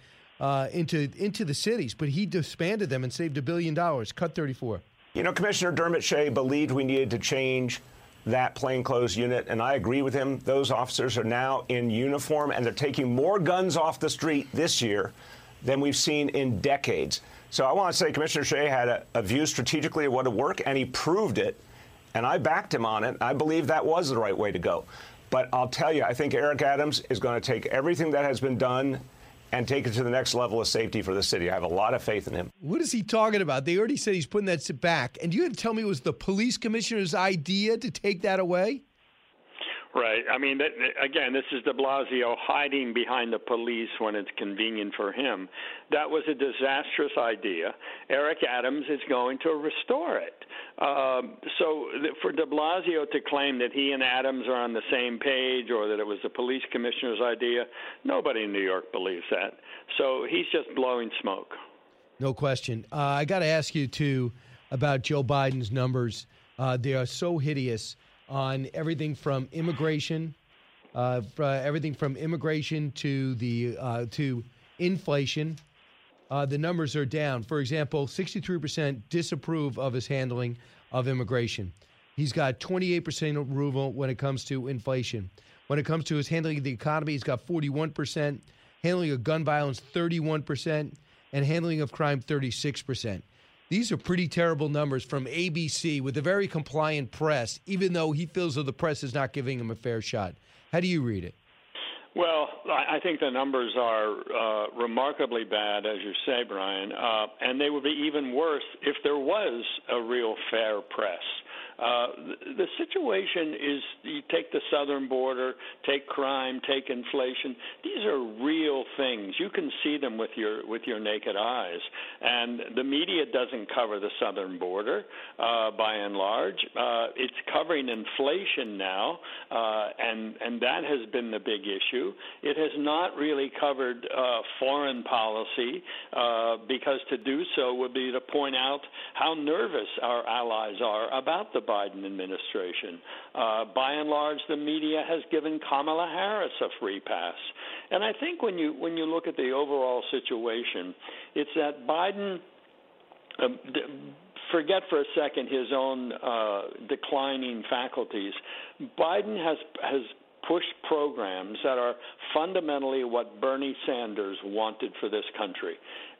uh, into into the cities, but he disbanded them and saved a billion dollars. Cut 34. You know, Commissioner Dermot Shea believed we needed to change that plainclothes unit, and I agree with him. Those officers are now in uniform, and they're taking more guns off the street this year than we've seen in decades. So I want to say Commissioner Shea had a, a view strategically of what would work, and he proved it, and I backed him on it. I believe that was the right way to go. But I'll tell you, I think Eric Adams is going to take everything that has been done and take it to the next level of safety for the city. I have a lot of faith in him. What is he talking about? They already said he's putting that back. And you had to tell me it was the police commissioner's idea to take that away? Right. I mean, that, again, this is de Blasio hiding behind the police when it's convenient for him. That was a disastrous idea. Eric Adams is going to restore it. Um, so for de Blasio to claim that he and Adams are on the same page or that it was the police commissioner's idea, nobody in New York believes that. So he's just blowing smoke. No question. Uh, I got to ask you, too, about Joe Biden's numbers. Uh, they are so hideous on everything from immigration, uh, everything from immigration to the uh, to inflation. Uh, the numbers are down. For example, 63% disapprove of his handling of immigration. He's got 28% approval when it comes to inflation. When it comes to his handling of the economy, he's got 41%, handling of gun violence, 31%, and handling of crime, 36%. These are pretty terrible numbers from ABC with a very compliant press, even though he feels that the press is not giving him a fair shot. How do you read it? Well, I think the numbers are uh, remarkably bad, as you say, Brian, uh, and they would be even worse if there was a real fair press. Uh, the, situation is you take the southern border, take crime, take inflation. These are real things. You can see them with your with your naked eyes. And the media doesn't cover the southern border uh, by and large. Uh, it's covering inflation now, uh, and and that has been the big issue. It has not really covered uh, foreign policy because to do so would be to point out how nervous our allies are about the Biden administration. Uh, by and large, the media has given Kamala Harris a free pass, and I think when you when you look at the overall situation, it's that Biden. Um, forget for a second his own uh, declining faculties. Biden has has pushed programs that are fundamentally what Bernie Sanders wanted for this country.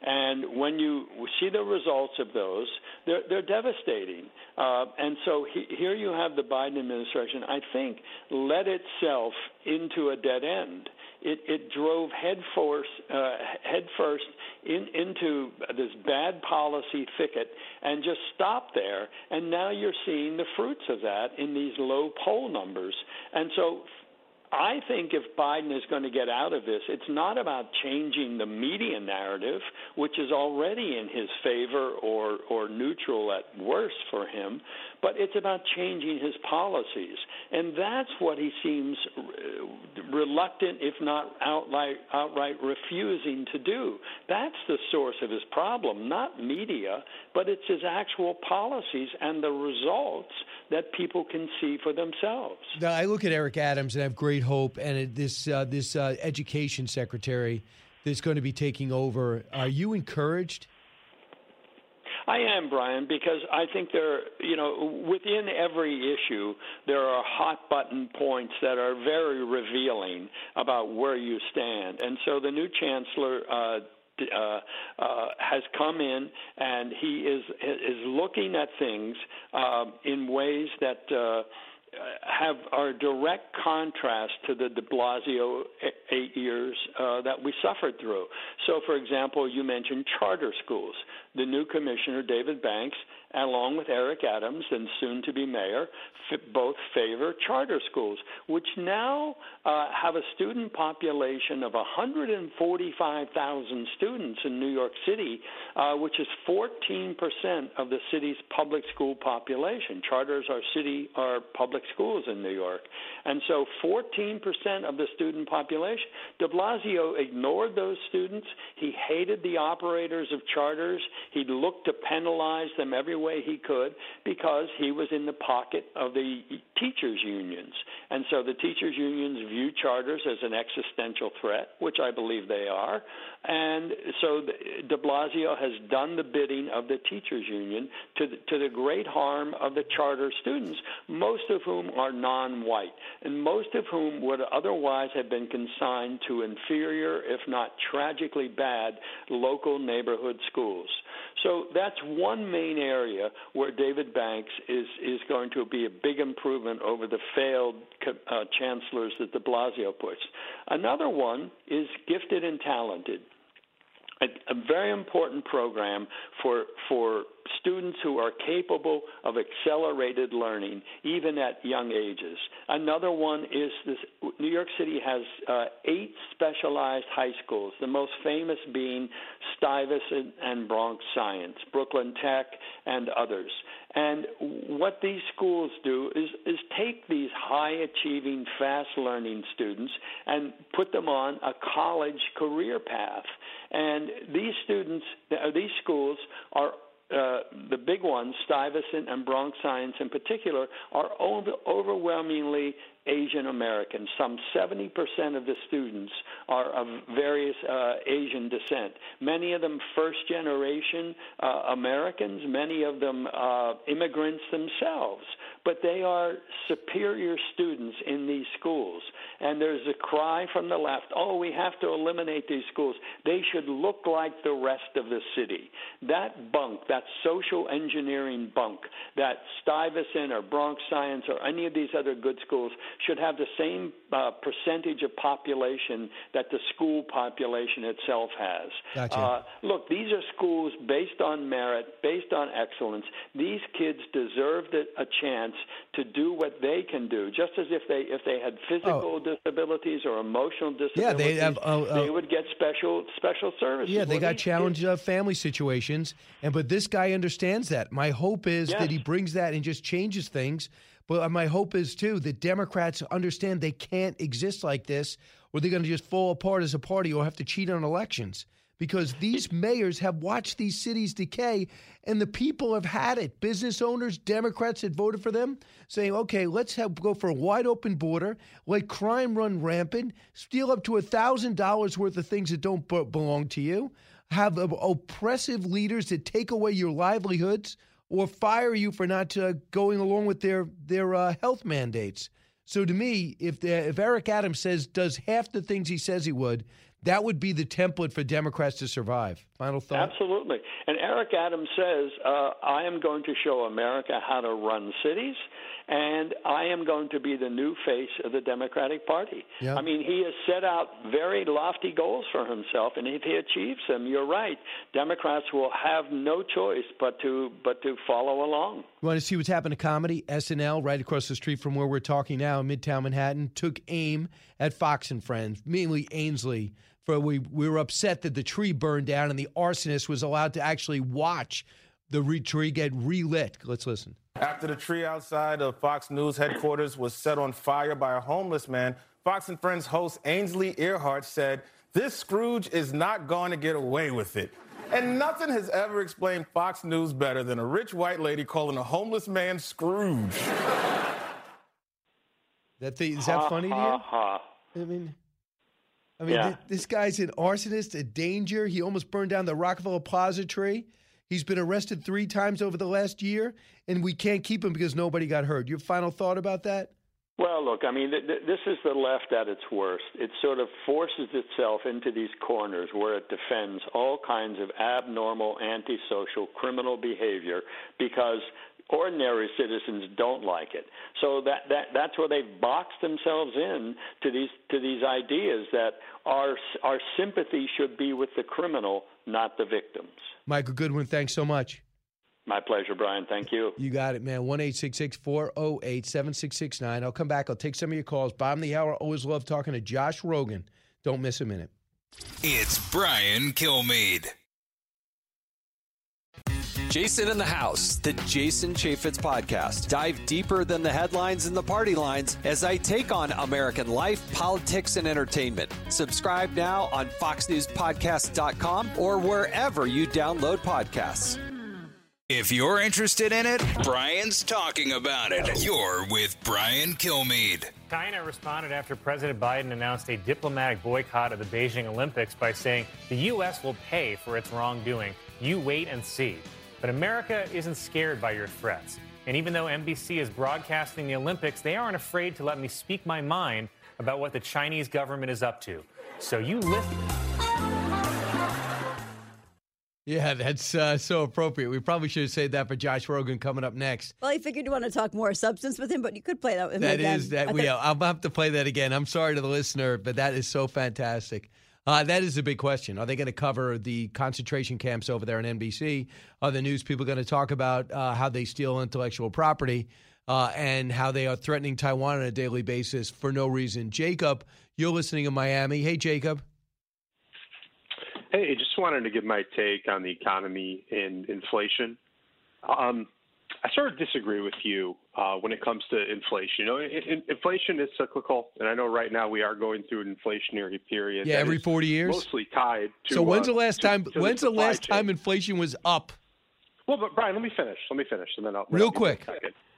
And when you see the results of those, they're, they're devastating. Uh, and so he, here you have the Biden administration, I think, led itself into a dead end. It, it drove headfirst, uh, headfirst in, into this bad policy thicket and just stopped there. And now you're seeing the fruits of that in these low poll numbers. And so I think if Biden is going to get out of this, it's not about changing the media narrative, which is already in his favor or or neutral at worst for him, but it's about changing his policies, and that's what he seems uh, reluctant, if not outright outright refusing to do. That's the source of his problem, not media, but it's his actual policies and the results that people can see for themselves. Now, I look at Eric Adams and I have great hope, and this uh, this uh, education secretary that's going to be taking over. Are you encouraged? I am, Brian, because I think there, you know, within every issue, there are hot button points that are very revealing about where you stand. And so the new chancellor, uh, uh, uh, has come in and he is is looking at things uh, in ways that uh, have are direct contrast to the De Blasio eight years uh, that we suffered through. So, for example, you mentioned charter schools. The new commissioner, David Banks, along with Eric Adams and soon to be mayor, both favor charter schools, which now uh, have a student population of 145,000 students in New York City, uh, which is 14% of the city's public school population. Charters are city are public schools in New York. And so 14% of the student population. De Blasio ignored those students. He hated the operators of charters. He looked to penalize them every way he could because he was in the pocket of the teachers' unions. And so the teachers' unions view charters as an existential threat, which I believe they are. And so de Blasio has done the bidding of the teachers' union to the, to the great harm of the charter students, most of whom are non white, and most of whom would otherwise have been consigned to inferior, if not tragically bad, local neighborhood schools. So that's one main area where David Banks is, is going to be a big improvement over the failed uh, chancellors that de Blasio puts. Another one is gifted and talented a, a very important program for for students who are capable of accelerated learning even at young ages. Another one is this New York City has uh, eight specialized high schools, the most famous being Stuyvesant and Bronx Science, Brooklyn Tech, and others. And what these schools do is, is take these high achieving, fast learning students and put them on a college career path. And these students, uh, these schools are uh, the big ones, Stuyvesant and Bronx Science in particular, are over, overwhelmingly Asian Americans. Some 70% of the students are of various uh, Asian descent. Many of them first generation uh, Americans, many of them uh, immigrants themselves, but they are superior students in these schools. And there's a cry from the left oh, we have to eliminate these schools. They should look like the rest of the city. That bunk, that social engineering bunk, that Stuyvesant or Bronx Science or any of these other good schools should have the same uh, percentage of population that the school population itself has. Gotcha. Uh, look, these are schools based on merit, based on excellence. These kids deserve a chance to do what they can do, just as if they if they had physical oh. disabilities or emotional disabilities. Yeah, they have. Uh, uh, they would get special special services. Yeah, they got challenged uh, family situations, and but this guy understands that. My hope is yes. that he brings that and just changes things but uh, my hope is too that Democrats understand they can't exist like this, or they're going to just fall apart as a party or have to cheat on elections. Because these mayors have watched these cities decay, and the people have had it. Business owners, Democrats that voted for them, saying, "Okay, let's have, go for a wide open border, let crime run rampant, steal up to a thousand dollars worth of things that don't b- belong to you, have uh, oppressive leaders that take away your livelihoods." Or fire you for not uh, going along with their their uh, health mandates. So to me, if the, if Eric Adams says does half the things he says he would, that would be the template for Democrats to survive. Final thought. Absolutely. And Eric Adams says, uh, I am going to show America how to run cities, and I am going to be the new face of the Democratic Party. Yeah. I mean, he has set out very lofty goals for himself, and if he achieves them, you're right. Democrats will have no choice but to but to follow along. You want to see what's happened to comedy? SNL, right across the street from where we're talking now in Midtown Manhattan, took aim at Fox and Friends, mainly Ainsley. For we we were upset that the tree burned down and the arsonist was allowed to actually watch the re- tree get relit. Let's listen. After the tree outside of Fox News headquarters was set on fire by a homeless man, Fox and Friends host Ainsley Earhardt said, This Scrooge is not going to get away with it. And nothing has ever explained Fox News better than a rich white lady calling a homeless man Scrooge. That thing, is that Ha, funny to ha, you? ha. I mean, I mean, Yeah. th- this guy's an arsonist, a danger. He almost burned down the Rockefeller Plaza tree. He's been arrested three times over the last year, and we can't keep him because nobody got hurt. Your final thought about that? Well, look, I mean, th- th- this is the left at its worst. It sort of forces itself into these corners where it defends all kinds of abnormal, antisocial, criminal behavior because ordinary citizens don't like it. So that, that that's where they've boxed themselves in to these to these ideas that our our sympathy should be with the criminal, not the victims. Michael Goodwin, thanks so much. My pleasure, Brian. Thank you. You got it, man. 1 408 7669. I'll come back. I'll take some of your calls. Bottom of the hour. Always love talking to Josh Rogin. Don't miss a minute. It's Brian Kilmeade. Jason in the House, the Jason Chaffetz podcast. Dive deeper than the headlines and the party lines as I take on American life, politics, and entertainment. Subscribe now on FoxNewsPodcast.com or wherever you download podcasts. If you're interested in it, Brian's talking about it. You're with Brian Kilmeade. China responded after President Biden announced a diplomatic boycott of the Beijing Olympics by saying the U.S. will pay for its wrongdoing. You wait and see. But America isn't scared by your threats. And even though NBC is broadcasting the Olympics, they aren't afraid to let me speak my mind about what the Chinese government is up to. So you lift. Yeah, that's uh, so appropriate. We probably should have saved that for Josh Rogin coming up next. Well, I figured you want to talk more substance with him, but you could play that with him That again. is that I we. thought- I'll have to play that again. I'm sorry to the listener, but that is so fantastic. Uh, that is a big question. Are they going to cover the concentration camps over there on NBC? Are the news people going to talk about uh, how they steal intellectual property uh, and how they are threatening Taiwan on a daily basis for no reason? Jacob, you're listening in Miami. Hey, Jacob. Hey, just wanted to give my take on the economy and inflation. Um, I sort of disagree with you uh, when it comes to inflation. You know, in, in- inflation is cyclical, and I know right now we are going through an inflationary period. Yeah, every 40 years? Mostly tied to. so when's uh, the last to- time? to the when's the supply last chain. time inflation was up? Well, but Brian, let me finish. Let me finish, and then I'll. Real quick.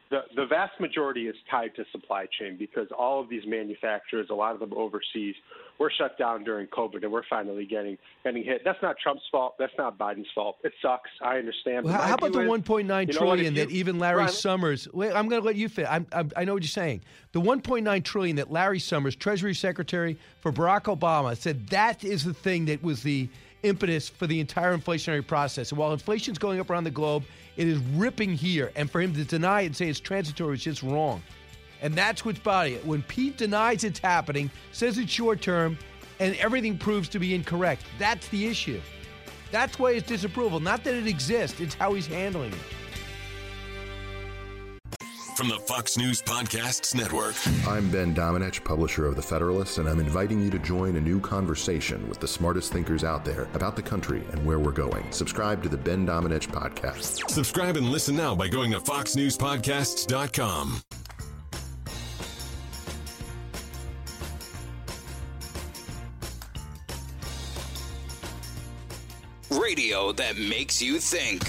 The, the vast majority is tied to supply chain because all of these manufacturers, a lot of them overseas, were shut down during COVID, and we're finally getting getting hit. That's not Trump's fault. That's not Biden's fault. It sucks. I understand. Well, how, about the is, one point nine you know trillion what, if that you- even Larry Summers? Wait, I'm going to let you fit. I'm, I'm, I know what you're saying. The 1.9 trillion that Larry Summers, Treasury Secretary for Barack Obama, said that is the thing that was the impetus for the entire inflationary process. And while inflation's going up around the globe, it is ripping here. And for him to deny it and say it's transitory is just wrong. And that's what's bothering it. When Pete denies it's happening, says it's short term, and everything proves to be incorrect, that's the issue. That's why it's disapproval. Not that it exists, it's how he's handling it. From the Fox News Podcasts Network. I'm Ben Domenech, publisher of The Federalist, and I'm inviting you to join a new conversation with the smartest thinkers out there about the country and where we're going. Subscribe to the Ben Domenech podcast. Subscribe and listen now by going to foxnewspodcasts.com. Radio that makes you think.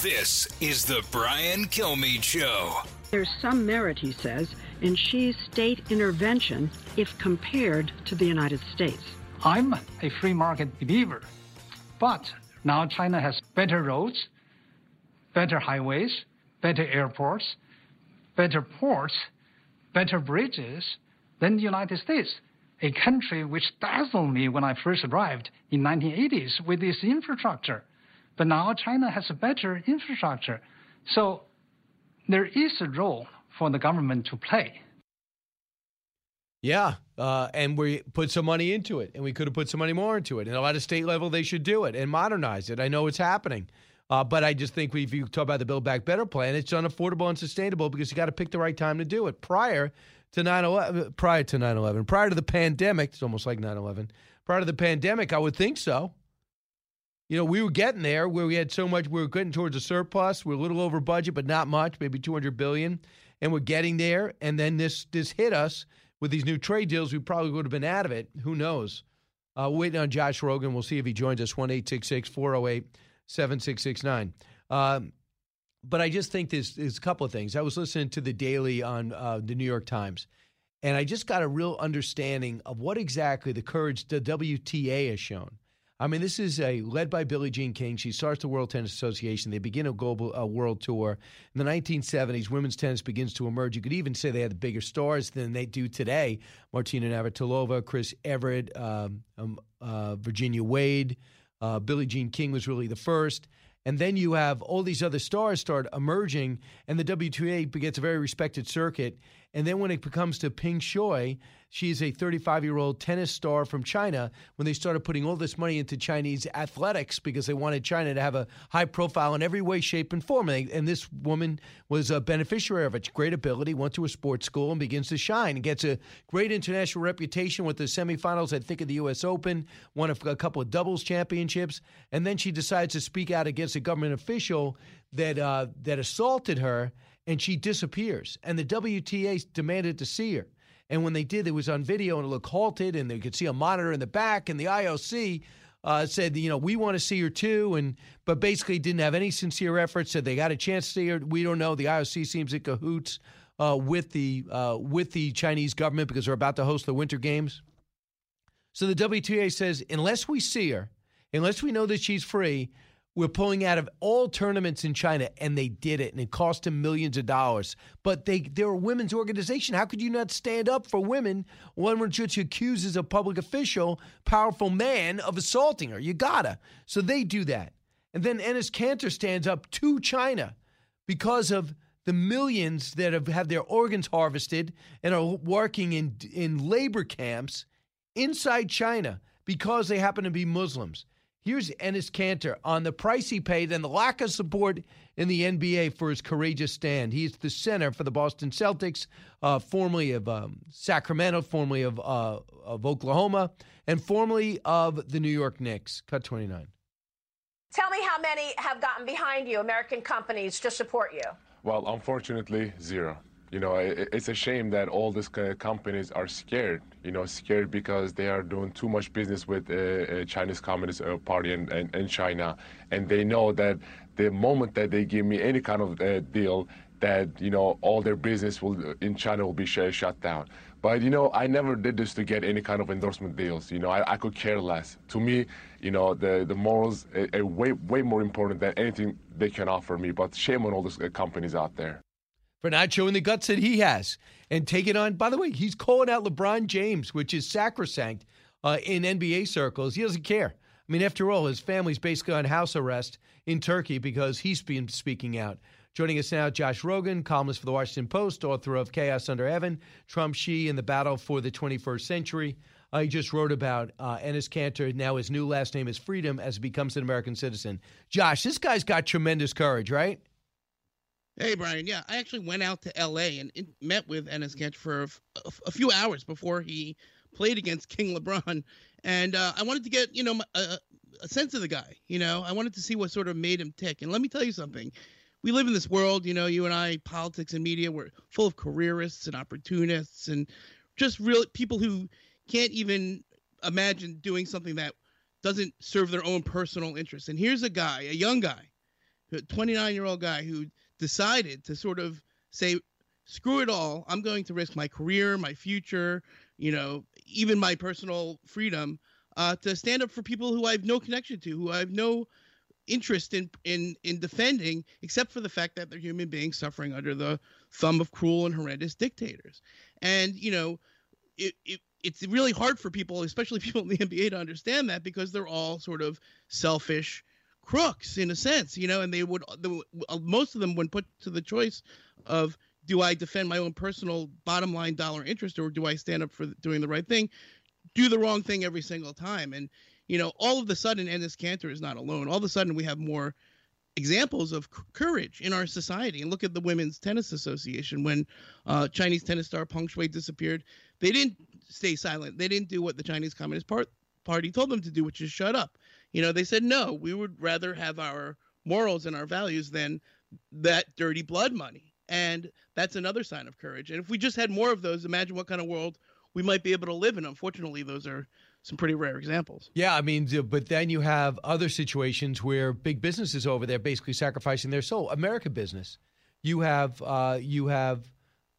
This is the Brian Kilmeade Show. There's some merit, he says, in Xi's state intervention if compared to the United States. I'm a free market believer, but now China has better roads, better highways, better airports, better ports, better bridges than the United States, a country which dazzled me when I first arrived in 1980s with its infrastructure. But now China has a better infrastructure. So there is a role for the government to play. Yeah, uh, and we put some money into it, and we could have put some money more into it. And a state level, they should do it and modernize it. I know it's happening, uh, but I just think if you talk about the Build Back Better plan, it's unaffordable and sustainable because you got to pick the right time to do it. Prior to 9/11, prior to 9/11, prior to the pandemic, it's almost like 9/11. Prior to the pandemic, I would think so. You know, we were getting there where we had so much, we were getting towards a surplus. We we're a little over budget, but not much, maybe 200 billion, and we're getting there. And then this this hit us with these new trade deals, we probably would have been out of it. Who knows? Uh, we're waiting on Josh Rogin. We'll see if he joins us. 1 408 7669. Um, but I just think there's, there's a couple of things. I was listening to the Daily on uh, the New York Times, and I just got a real understanding of what exactly the courage the WTA has shown. I mean, this is a led by Billie Jean King. She starts the World Tennis Association. They begin a global world tour. In the 1970s, women's tennis begins to emerge. You could even say they had bigger stars than they do today. Martina Navratilova, Chris Evert, um, um, uh, Virginia Wade, uh, Billie Jean King was really the first. And then you have all these other stars start emerging, and the WTA gets a very respected circuit. And then when it comes to Peng Shuai, she's a 35 year old tennis star from China. When they started putting all this money into Chinese athletics because they wanted China to have a high profile in every way, shape, and form. And this woman was a beneficiary of it. Great ability, went to a sports school and begins to shine and gets a great international reputation with the semifinals, I think, of the U.S. Open, won a, a couple of doubles championships. And then she decides to speak out against a government official that, uh, that assaulted her and she disappears. And the WTA demanded to see her. And when they did, it was on video and it looked halted, and they could see a monitor in the back. And the IOC uh, said, you know, we want to see her too, and but basically didn't have any sincere efforts. Said they got a chance to see her. We don't know. The IOC seems in cahoots uh, with the uh, with the Chinese government because they're about to host the Winter Games. So the WTA says, unless we see her, unless we know that she's free, we're pulling out of all tournaments in China, and they did it, and it cost them millions of dollars. But they they're a women's organization. How could you not stand up for women when which accuses a public official, powerful man, of assaulting her? You gotta. So they do that, and then Enes Kanter stands up to China because of the millions that have had their organs harvested and are working in in labor camps inside China because they happen to be Muslims. Here's Enes Kanter on the price he paid and the lack of support in the NBA for his courageous stand. He's the center for the Boston Celtics, uh, formerly of um, Sacramento, formerly of, uh, of Oklahoma, and formerly of the New York Knicks. Cut 29. Tell me how many have gotten behind you, American companies, to support you? Well, unfortunately, zero. You know, it's a shame that all these companies are scared. You know, scared because they are doing too much business with uh, Chinese Communist uh, Party and, and, and, China, and they know that the moment that they give me any kind of uh, deal, that you know all their business will in China will be sh- shut down. But you know, I never did this to get any kind of endorsement deals. You know, I, I could care less. To me, you know, the the morals are, way way more important than anything they can offer me. But shame on all those companies out there for not showing the guts that he has and taking on. By the way, he's calling out LeBron James, which is sacrosanct uh, in NBA circles. He doesn't care. I mean, after all, his family's basically on house arrest in Turkey because he's been speaking out. Joining us now, Josh Rogin, columnist for the Washington Post, author of Chaos Under Heaven, Trump, Xi, and the Battle for the 21st Century. Uh, he just wrote about uh, Enes Kanter. Now his new last name is Freedom as he becomes an American citizen. Josh, this guy's got tremendous courage, right? Hey, Brian. Yeah, I actually went out to L.A. and met with Enes Kanter for a, few hours before he played against King LeBron, and uh, I wanted to get you know a, a, sense of the guy. You know, I wanted to see what sort of made him tick. And let me tell you something. We live in this world, you know, you and I, politics and media, we're full of careerists and opportunists and just real people who can't even imagine doing something that doesn't serve their own personal interests. And here's a guy, a young guy, a 29 year old guy who decided to sort of say, screw it all. I'm going to risk my career, my future, you know, even my personal freedom uh, to stand up for people who I have no connection to, who I have no interest in in in defending, except for the fact that they're human beings suffering under the thumb of cruel and horrendous dictators. And you know, it, it it's really hard for people, especially people in the NBA, to understand that because they're all sort of selfish crooks in a sense, you know, and they would the, most of them when put to the choice of do I defend my own personal bottom line dollar interest or do I stand up for doing the right thing, do the wrong thing every single time. And you know, all of a sudden, Enes Kanter is not alone. All of a sudden, we have more examples of courage in our society. And look at the Women's Tennis Association when uh, Chinese tennis star Peng Shuai disappeared. They didn't stay silent. They didn't do what the Chinese Communist Party told them to do, which is shut up. You know, they said no. We would rather have our morals and our values than that dirty blood money. And that's another sign of courage. And if we just had more of those, imagine what kind of world we might be able to live in. Unfortunately, those are some pretty rare examples. Yeah, I mean, but then you have other situations where big businesses over there basically sacrificing their soul. American business. You have, uh, you have,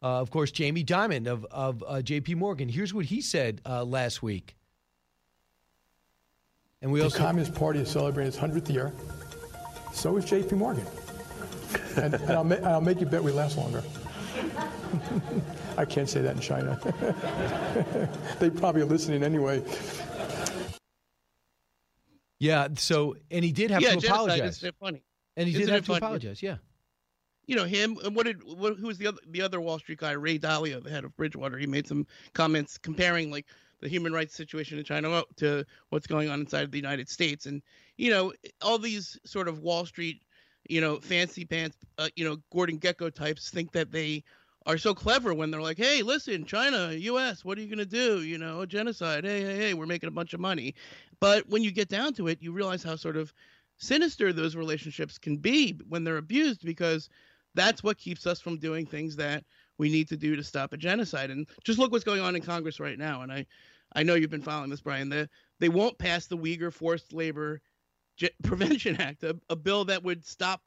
uh, of course, Jamie Dimon of of uh, J.P. Morgan. Here's what he said uh, last week. And we the also Communist Party is celebrating its hundredth year. So is J.P. Morgan. And, and I'll, ma- I'll make you bet we last longer. I can't say that in China. they probably are listening anyway. Yeah. So, and he did have yeah, to genocide apologize. is funny. And he Isn't did have to funny? apologize. Yeah. you know him and what did what, who was the other the other Wall Street guy Ray Dalio the head of Bridgewater he made some comments comparing like the human rights situation in China to what's going on inside the United States and you know all these sort of Wall Street you know fancy pants uh, you know Gordon Gekko types think that they are so clever when they're like hey listen China US what are you going to do you know genocide hey hey hey we're making a bunch of money but when you get down to it you realize how sort of sinister those relationships can be when they're abused because that's what keeps us from doing things that we need to do to stop a genocide. And just look what's going on in Congress right now. And I, I know you've been following this, Brian. The, they won't pass the Uyghur Forced Labor Ge- Prevention Act, a, a bill that would stop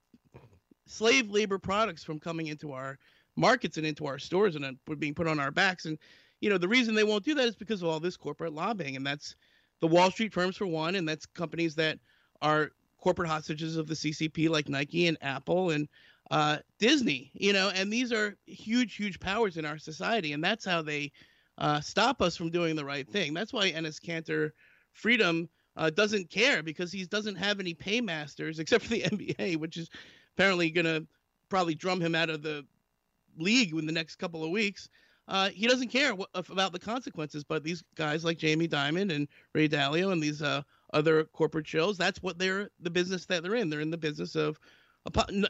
slave labor products from coming into our markets and into our stores and uh, being put on our backs. And you know the reason they won't do that is because of all this corporate lobbying, and that's the Wall Street firms for one, and that's companies that are corporate hostages of the CCP like Nike and Apple and uh, Disney. You know, and these are huge, huge powers in our society, and that's how they uh, stop us from doing the right thing. That's why Enes Kanter Freedom uh, doesn't care because he doesn't have any paymasters except for the NBA, which is apparently going to probably drum him out of the league in the next couple of weeks. Uh, he doesn't care what, about the consequences, but these guys like Jamie Dimon and Ray Dalio and these uh, other corporate shows, that's what they're the business that they're in. They're in the business of,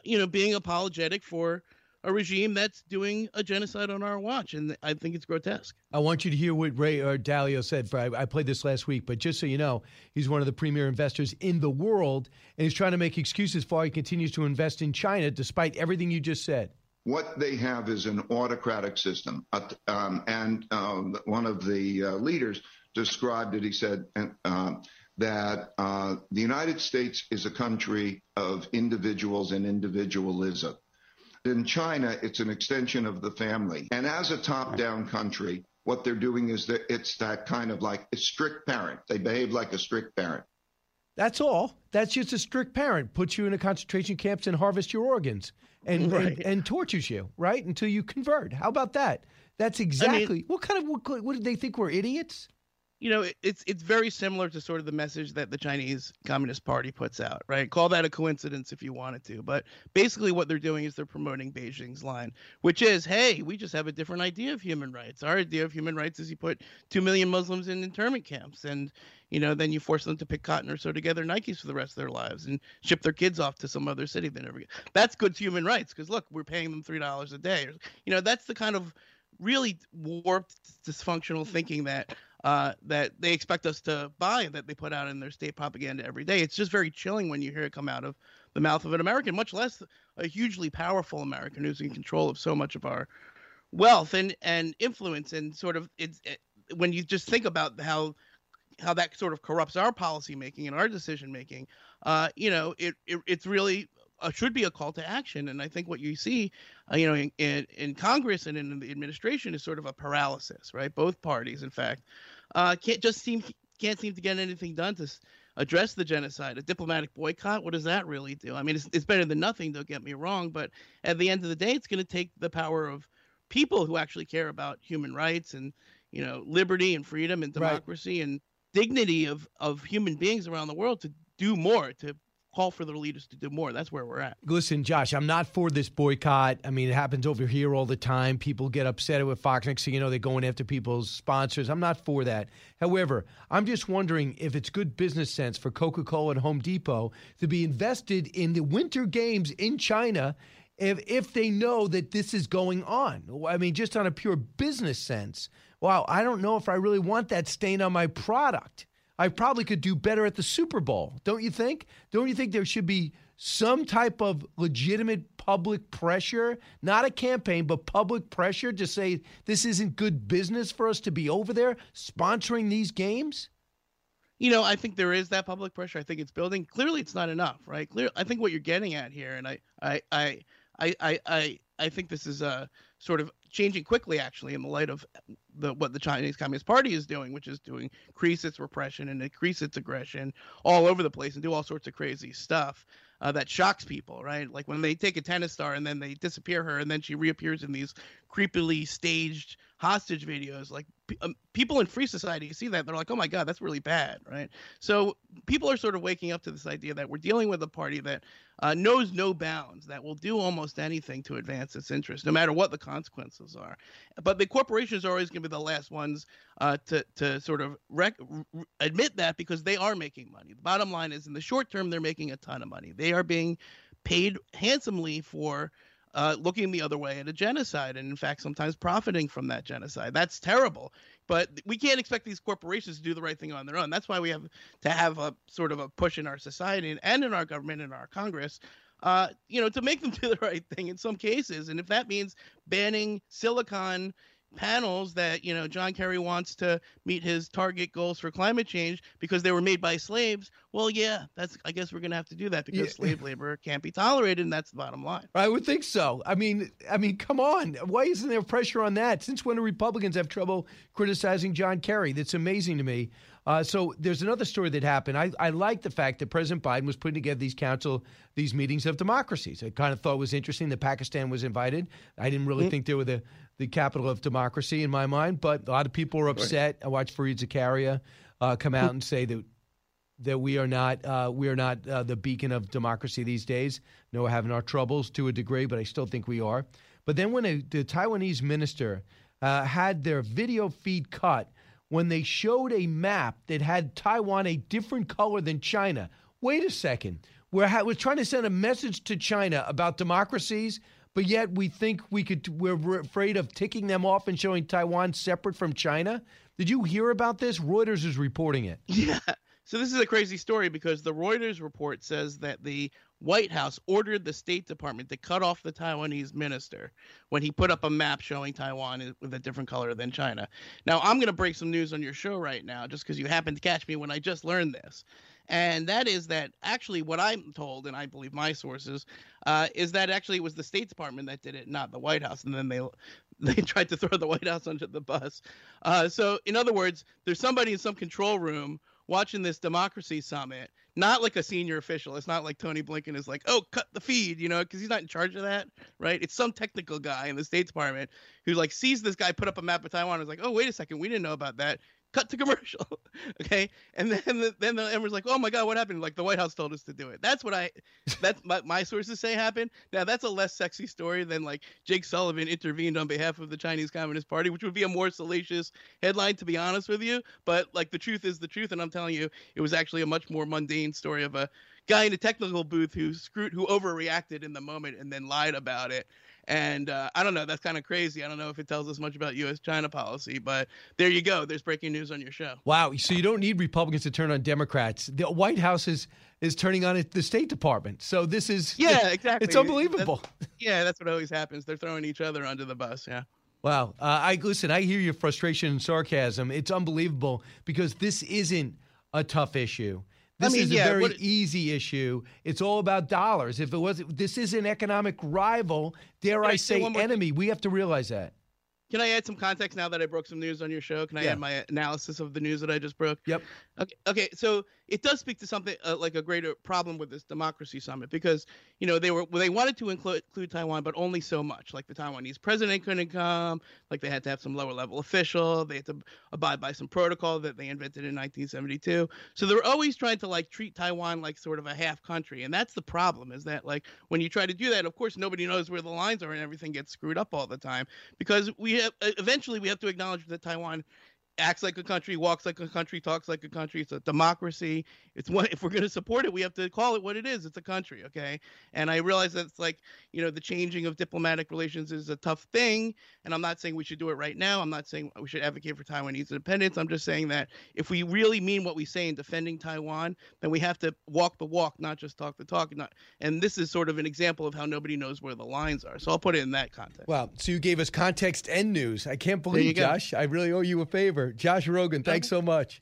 you know, being apologetic for a regime that's doing a genocide on our watch, and I think it's grotesque. I want you to hear what Ray or Dalio said. I, I played this last week, but just so you know, he's one of the premier investors in the world, and he's trying to make excuses for why he continues to invest in China despite everything you just said. What they have is an autocratic system. Uh, um, and um, one of the uh, leaders described it. He said uh, that uh, the United States is a country of individuals and individualism. In China, it's an extension of the family. And as a top down country, what they're doing is that it's that kind of like a strict parent. They behave like a strict parent. That's all. That's just a strict parent. Puts you in a concentration camps and harvests your organs and, Right. and, and tortures you, right? Until you convert. How about that? That's exactly what kind of what, what did they think we're idiots? You know, it- it's it's very similar to sort of the message that the Chinese Communist Party puts out, right? Call that a coincidence if you wanted to, but basically what they're doing is they're promoting Beijing's line, which is, hey, we just have a different idea of human rights. Our idea of human rights is you put two million Muslims in internment camps, and you know, then you force them to pick cotton or sew together Nikes for the rest of their lives and ship their kids off to some other city they never get. That's good human rights because look, we're paying them three dollars a day. You know, that's the kind of really warped, dysfunctional thinking that uh, that they expect us to buy that they put out in their state propaganda every day. It's just very chilling when you hear it come out of the mouth of an American, much less a hugely powerful American who's in control of so much of our wealth and and influence. And sort of it's it, when you just think about how how that sort of corrupts our policy making and our decision making uh you know it, it it's really uh, should be a call to action. And i think what you see uh, you know in, in in congress and in the administration is sort of a paralysis right? Both parties in fact uh can't just seem can't seem to get anything done to address the genocide. A diplomatic boycott, what does that really do? I mean, it's, it's better than nothing, don't get me wrong, but at the end of the day, it's going to take the power of people who actually care about human rights and, you know, liberty and freedom and democracy right. and dignity of, of human beings around the world to do more, to call for the leaders to do more. That's where we're at. Listen, Josh, I'm not for this boycott. I mean, it happens over here all the time. People get upset with Fox. Next thing you know, they're going after people's sponsors. I'm not for that. However, I'm just wondering if it's good business sense for Coca Cola and Home Depot to be invested in the winter games in China. If, if they know that this is going on, I mean, just on a pure business sense, wow, I don't know if I really want that stain on my product. I probably could do better at the Super Bowl. Don't you think? Don't you think there should be some type of legitimate public pressure, not a campaign, but public pressure to say this isn't good business for us to be over there sponsoring these games? You know, I think there is that public pressure. I think it's building. Clearly, it's not enough, right? Clear. I think what you're getting at here, and I, I, I, I, I, I, I think this is a sort of changing quickly, actually, in the light of the what the Chinese Communist Party is doing, which is doing increase its repression and increase its aggression all over the place and do all sorts of crazy stuff uh, that shocks people, right? Like when they take a tennis star and then they disappear her and then she reappears in these creepily staged hostage videos. Like um, people in free society see that they're like, oh my god, that's really bad, right? So people are sort of waking up to this idea that we're dealing with a party that uh, knows no bounds, that will do almost anything to advance its interests, no matter what the consequences are. But the corporations are always going to be the last ones uh, to to sort of rec- admit that because they are making money. The bottom line is, in the short term, they're making a ton of money. They are being paid handsomely for uh, looking the other way at a genocide, and in fact, sometimes profiting from that genocide. That's terrible. But we can't expect these corporations to do the right thing on their own. That's why we have to have a sort of a push in our society and in our government and our Congress uh, you know, to make them do the right thing in some cases. And if that means banning silicon panels that you know John Kerry wants to meet his target goals for climate change because they were made by slaves. Well, yeah, that's I guess we're going to have to do that because yeah. slave labor can't be tolerated, and that's the bottom line. I would think so. I mean, I mean, come on, why isn't there pressure on that? Since when do Republicans have trouble criticizing John Kerry? That's amazing to me. Uh, so there's another story that happened. I, I like the fact that President Biden was putting together these council, these meetings of democracies. I kind of thought was interesting that Pakistan was invited. I didn't really mm-hmm. think there were the the capital of democracy in my mind. But a lot of people are upset. I watched Fareed Zakaria uh, come out and say that that we are not uh, we are not uh, the beacon of democracy these days. No, we're having our troubles to a degree, but I still think we are. But then when a, the Taiwanese minister uh, had their video feed cut when they showed a map that had Taiwan a different color than China. Wait a second. We're, ha- we're trying to send a message to China about democracies, but yet we think we could we're afraid of ticking them off and showing Taiwan separate from China. Did you hear about this? Reuters is reporting it. Yeah. So this is a crazy story because the Reuters report says that the White House ordered the State Department to cut off the Taiwanese minister when he put up a map showing Taiwan with a different color than China. Now, I'm going to break some news on your show right now just because you happened to catch me when I just learned this and that is that actually what I'm told, and I believe my sources, uh, is that actually it was the State Department that did it, not the White House, and then they they tried to throw the White House under the bus. Uh, so, in other words, there's somebody in some control room watching this democracy summit, not like a senior official. It's not like Tony Blinken is like, oh, cut the feed, you know, because he's not in charge of that, right? It's some technical guy in the State Department who like sees this guy put up a map of Taiwan and is like, oh, wait a second, we didn't know about that cut to commercial. okay. And then the, then the Emperor's like, oh my God, what happened? Like the White House told us to do it. That's what I, that's my, my sources say happened. Now that's a less sexy story than like Jake Sullivan intervened on behalf of the Chinese Communist Party, which would be a more salacious headline, to be honest with you. But like the truth is the truth. And I'm telling you, it was actually a much more mundane story of a guy in a technical booth who screwed, who overreacted in the moment and then lied about it. And uh, I don't know. That's kind of crazy. I don't know if it tells us much about U.S. China policy, but there you go. There's breaking news on your show. Wow. So you don't need Republicans to turn on Democrats. The White House is is turning on the State Department. So this is yeah, exactly. It's unbelievable. That's, yeah, that's what always happens. They're throwing each other under the bus. Yeah. Wow. Uh, I listen. I hear your frustration and sarcasm. It's unbelievable because this isn't a tough issue. This I mean, is a yeah, very what, easy issue. It's all about dollars. If it was, this is an economic rival, dare I say, enemy. We have to realize that. can I add some context now that I broke some news on your show? Can I Yeah. add my analysis of the news that I just broke? Yep. Okay. Okay. So it does speak to something uh, like a greater problem with this democracy summit because you know they were they wanted to include, include Taiwan, but only so much. Like the Taiwanese president couldn't come. Like they had to have some lower level official. They had to abide by some protocol that they invented in 1972. So they're always trying to like treat Taiwan like sort of a half country, and that's the problem. Is that like when you try to do that, of course nobody knows where the lines are, and everything gets screwed up all the time because we have eventually we have to acknowledge that Taiwan acts like a country, walks like a country, talks like a country. It's a democracy. It's what if we're going to support it, we have to call it what it is. It's a country, okay? And I realize that it's like you know the changing of diplomatic relations is a tough thing, and I'm not saying we should do it right now. I'm not saying we should advocate for Taiwanese independence. I'm just saying that if we really mean what we say in defending Taiwan, then we have to walk the walk, not just talk the talk. Not, and this is sort of an example of how nobody knows where the lines are. So I'll put it in that context. Wow. So you gave us context and news. I can't believe, go. Josh. I really owe you a favor. Josh Rogin, thanks so much.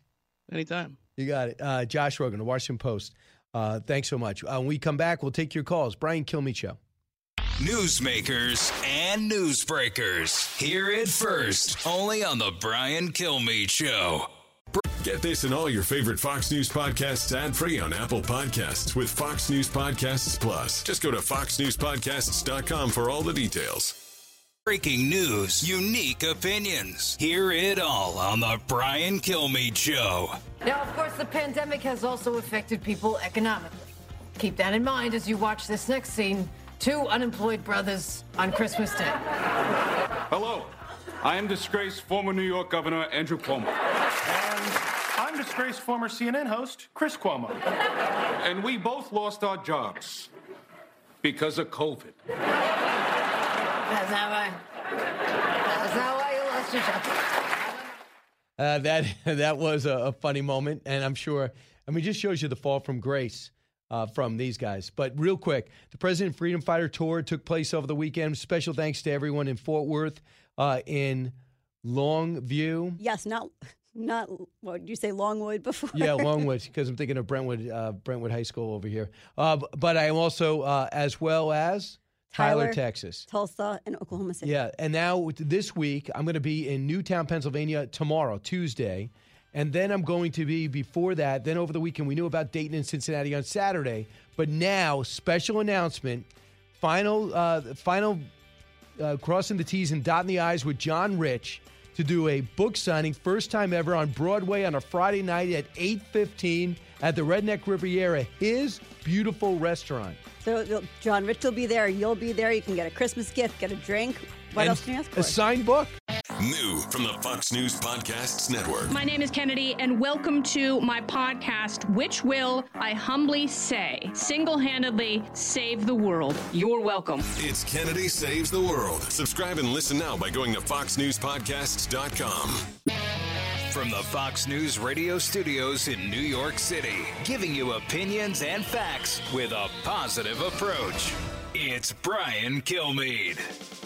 Anytime. You got it. Uh, Josh Rogin, the Washington Post. Uh, thanks so much. Uh, when we come back, we'll take your calls. Brian Kilmeade Show. Newsmakers and newsbreakers. Hear it first, only on the Brian Kilmeade Show. Get this and all your favorite Fox News podcasts ad free on Apple Podcasts with Fox News Podcasts Plus. Just go to foxnewspodcasts.com for all the details. Breaking news, unique opinions. Hear it all on the Brian Kilmeade Show. Now, of course, the pandemic has also affected people economically. Keep that in mind as you watch this next scene two unemployed brothers on Christmas Day. Hello, I am disgraced former New York Governor Andrew Cuomo. And I'm disgraced former CNN host Chris Cuomo. And we both lost our jobs because of COVID. That's not why. That's not why you lost your job. Uh, that that was a, a funny moment, and I'm sure. I mean, just shows you the fall from grace uh, from these guys. But real quick, the President Freedom Fighter Tour took place over the weekend. Special thanks to everyone in Fort Worth, uh, in Longview. Yes, not not what did you say Longwood before? Yeah, Longwood, because I'm thinking of Brentwood, uh, Brentwood High School over here. Uh, but I am also, uh, as well as Tyler, Tyler, Texas. Tulsa, and Oklahoma City. Yeah, and now this week I'm going to be in Newtown, Pennsylvania tomorrow, Tuesday, and then I'm going to be before that. Then over the weekend we knew about Dayton and Cincinnati on Saturday, but now special announcement, final, uh, final, uh, crossing the T's and dotting the I's with John Rich to do a book signing, first time ever on Broadway on a Friday night at 8:15 at the Redneck Riviera, his beautiful restaurant. So John Rich will be there. You'll be there. You can get a Christmas gift, get a drink. What And else can you ask for? A signed book. New from the Fox News Podcasts Network. My name is Kennedy, and welcome to my podcast, which will, I humbly say, single handedly save the world. You're welcome. It's Kennedy Saves the World. Subscribe and listen now by going to foxnewspodcasts.com. From the Fox News radio studios in New York City, giving you opinions and facts with a positive approach. It's Brian Kilmeade.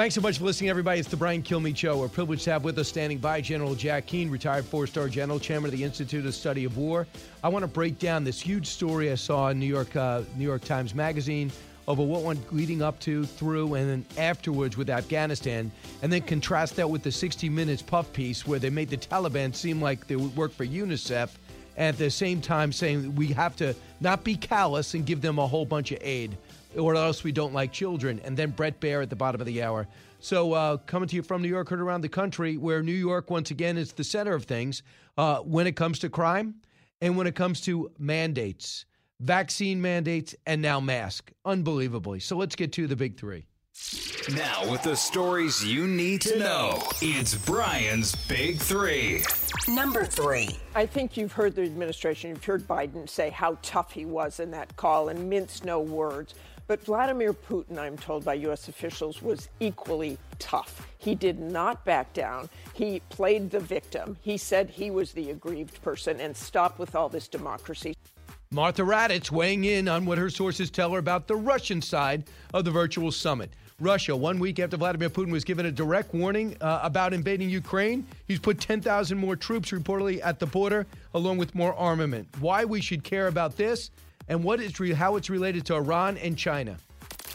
Thanks so much for listening, everybody. It's the Brian Kilmeade Show. We're privileged to have with us standing by General Jack Keane, retired four-star general, chairman of the Institute of Study of War. I want to break down this huge story I saw in New York, uh, New York Times Magazine over what went leading up to, through, and then afterwards with Afghanistan, and then contrast that with the 60 Minutes puff piece where they made the Taliban seem like they would work for UNICEF, and at the same time saying we have to not be callous and give them a whole bunch of aid or else we don't like children. And then Bret Baier at the bottom of the hour. So, uh, coming to you from New York, heard around the country, where New York, once again, is the center of things uh, when it comes to crime and when it comes to mandates, vaccine mandates, and now mask. Unbelievably. So, let's get to the big three. Now, with the stories you need to know, it's Brian's Big Three. Number three. I think you've heard the administration, you've heard Biden say how tough he was in that call and mince no words. But Vladimir Putin, I'm told by U.S. officials, was equally tough. He did not back down. He played the victim. He said he was the aggrieved person and stop with all this democracy. Martha Raddatz weighing in on what her sources tell her about the Russian side of the virtual summit. Russia, one week after Vladimir Putin was given a direct warning uh, about invading Ukraine, he's put 10,000 more troops reportedly at the border, along with more armament. Why we should care about this and what it's re- how it's related to Iran and China.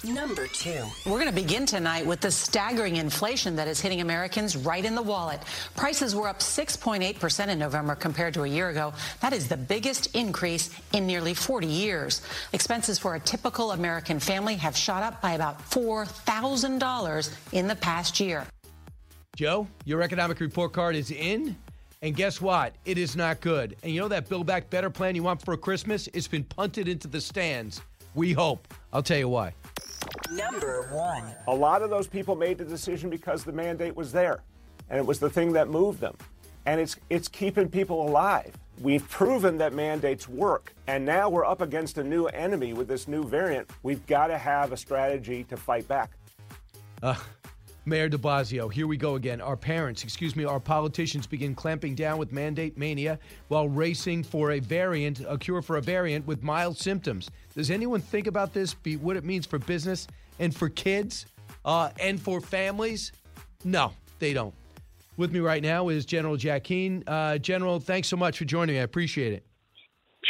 Number two. We're going to begin tonight with the staggering inflation that is hitting Americans right in the wallet. Prices were up 6.8% in November compared to a year ago. That is the biggest increase in nearly 40 years. Expenses for a typical American family have shot up by about $4,000 in the past year. Joe, your economic report card is in. And guess what? It is not good. And you know that Build Back Better plan you want for Christmas? It's been punted into the stands. We hope. I'll tell you why. Number one. A lot of those people made the decision because the mandate was there, and it was the thing that moved them. And it's, it's keeping people alive. We've proven that mandates work, and now we're up against a new enemy with this new variant. We've got to have a strategy to fight back. Uh, Mayor de Blasio, here we go again. Our parents, excuse me, our politicians begin clamping down with mandate mania while racing for a variant, a cure for a variant with mild symptoms. Does anyone think about this, be what it means for business and for kids uh, and for families? No, they don't. With me right now is General Jack Keane. Uh, General, thanks so much for joining me. I appreciate it.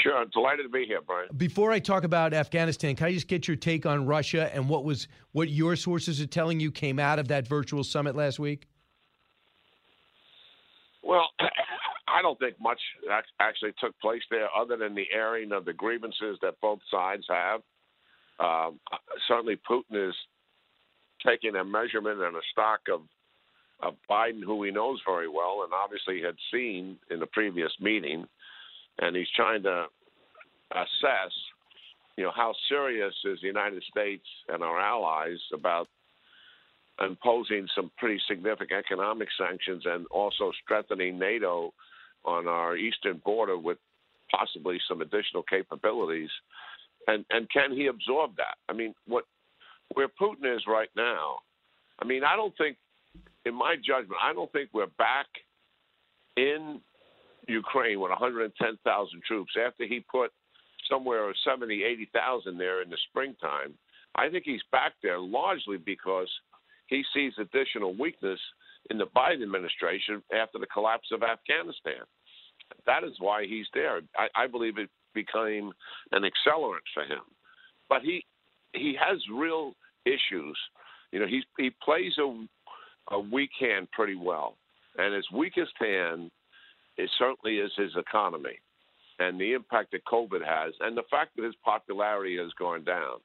Sure, delighted to be here, Brian. Before I talk about Afghanistan, can I just get your take on Russia and what was what your sources are telling you came out of that virtual summit last week? Well, I don't think much actually took place there, other than the airing of the grievances that both sides have. Um, certainly, Putin is taking a measurement and a stock of of Biden, who he knows very well, and obviously had seen in the previous meeting and he's trying to assess, you know, how serious is the United States and our allies about imposing some pretty significant economic sanctions and also strengthening NATO on our eastern border with possibly some additional capabilities. And and can he absorb that? I mean, what where Putin is right now, I mean, I don't think in my judgment, I don't think we're back in Ukraine with 110,000 troops after he put somewhere 70, 80,000 there in the springtime. I think he's back there largely because he sees additional weakness in the Biden administration after the collapse of Afghanistan. That is why he's there. I, I believe it became an accelerant for him. But he he has real issues. You know, he he plays a a weak hand pretty well, and his weakest hand it certainly is his economy and the impact that COVID has, and the fact that his popularity has gone down.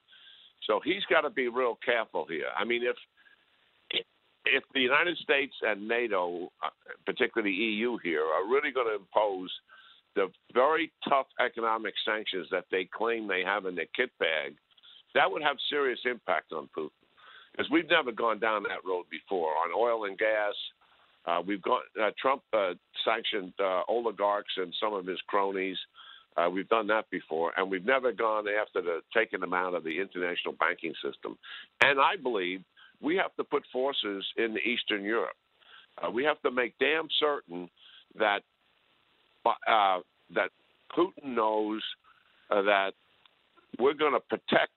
So he's got to be real careful here. I mean, if if the United States and NATO, uh, particularly the EU here, are really going to impose the very tough economic sanctions that they claim they have in their kit bag, that would have serious impact on Putin. Because we've never gone down that road before on oil and gas, uh, we've got uh, Trump uh, sanctioned uh, oligarchs and some of his cronies. Uh, we've done that before, and we've never gone after the taking them out of the international banking system. And I believe we have to put forces in Eastern Europe. Uh, we have to make damn certain that that Putin knows that we're going to protect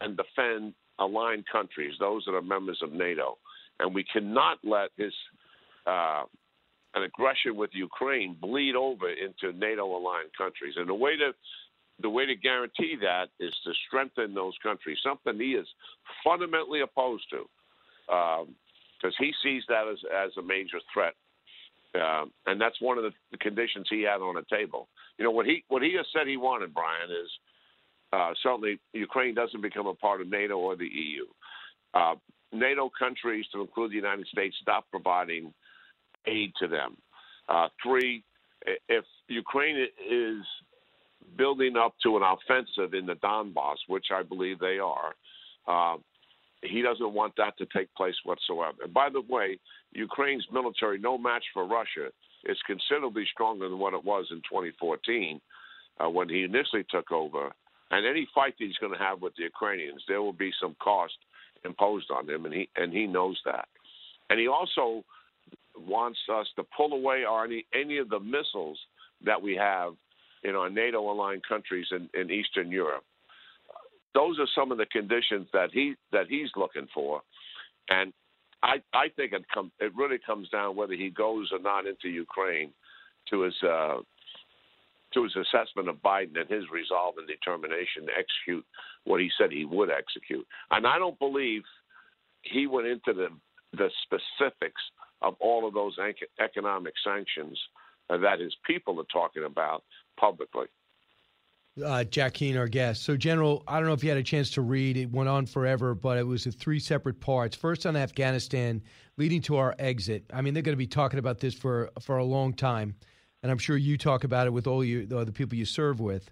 and defend aligned countries, those that are members of NATO, and we cannot let his uh, an aggression with Ukraine bleed over into NATO-aligned countries. And the way to the way to guarantee that is to strengthen those countries, something he is fundamentally opposed to, because um, he sees that as as a major threat. Uh, and that's one of the, conditions he had on the table. You know what he what he has said he wanted, Brian, is uh, certainly Ukraine doesn't become a part of NATO or the EU. Uh, NATO countries, to include the United States, stop providing aid to them. Uh, three, if Ukraine is building up to an offensive in the Donbass, which I believe they are, uh, he doesn't want that to take place whatsoever. And by the way, Ukraine's military, no match for Russia, is considerably stronger than what it was in 2014 uh, when he initially took over. And any fight that he's going to have with the Ukrainians, there will be some cost imposed on him, and he and he knows that. And he also wants us to pull away any any of the missiles that we have in our NATO aligned countries in, in Eastern Europe. Those are some of the conditions that he that he's looking for, and I I think it come it really comes down whether he goes or not into Ukraine to his uh, to his assessment of Biden and his resolve and determination to execute what he said he would execute. And I don't believe he went into the the specifics of all of those economic sanctions that his people are talking about publicly. Uh, Jack Keane, our guest. So, General, I don't know if you had a chance to read. It went on forever, but it was in three separate parts. First on Afghanistan, leading to our exit. I mean, they're going to be talking about this for for a long time, and I'm sure you talk about it with all you the people you serve with.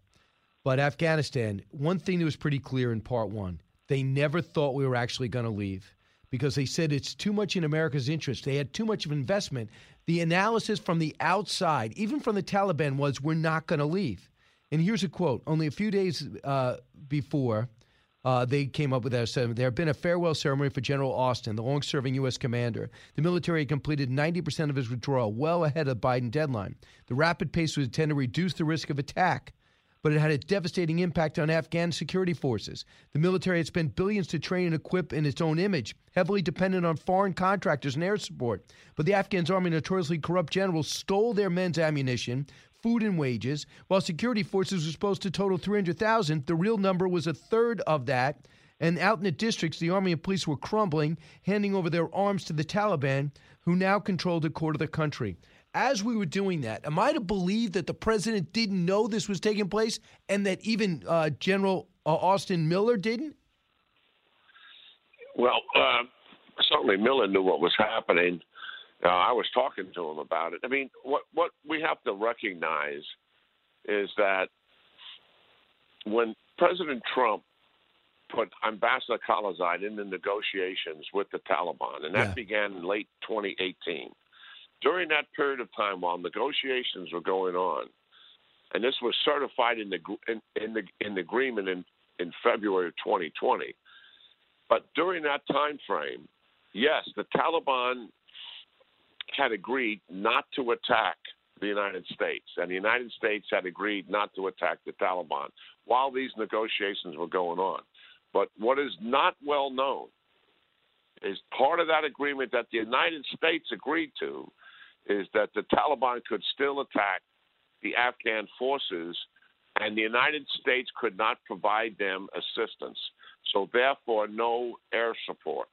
But Afghanistan, one thing that was pretty clear in part one: they never thought we were actually going to leave because they said it's too much in America's interest. They had too much of investment. The analysis from the outside, even from the Taliban, was we're not going to leave. And here's a quote: Only a few days uh, before. Uh, they came up with that statement. There had been a farewell ceremony for General Austin, the long serving U.S. commander. The military completed 90% of his withdrawal, well ahead of Biden deadline. The rapid pace was intended to reduce the risk of attack but it had a devastating impact on Afghan security forces. The military had spent billions to train and equip in its own image, heavily dependent on foreign contractors and air support. But the Afghan army notoriously corrupt generals stole their men's ammunition, food and wages. While security forces were supposed to total 300,000, the real number was a third of that. And out in the districts, the army and police were crumbling, handing over their arms to the Taliban, who now controlled a quarter of the country as we were doing that, am I to believe that the president didn't know this was taking place and that even uh, General uh, Austin Miller didn't? Well, uh, certainly Miller knew what was happening. Uh, I was talking to him about it. I mean, what what we have to recognize is that when President Trump put Ambassador Khalilzad in the negotiations with the Taliban, and that yeah. began in late 2018 during that period of time while negotiations were going on, and this was certified in the in, in the in the agreement in in February of 2020. But during that time frame, yes, the Taliban had agreed not to attack the United States, and the United States had agreed not to attack the Taliban while these negotiations were going on. But what is not well known is part of that agreement that the United States agreed to is that the Taliban could still attack the Afghan forces, and the United States could not provide them assistance. So, therefore, no air support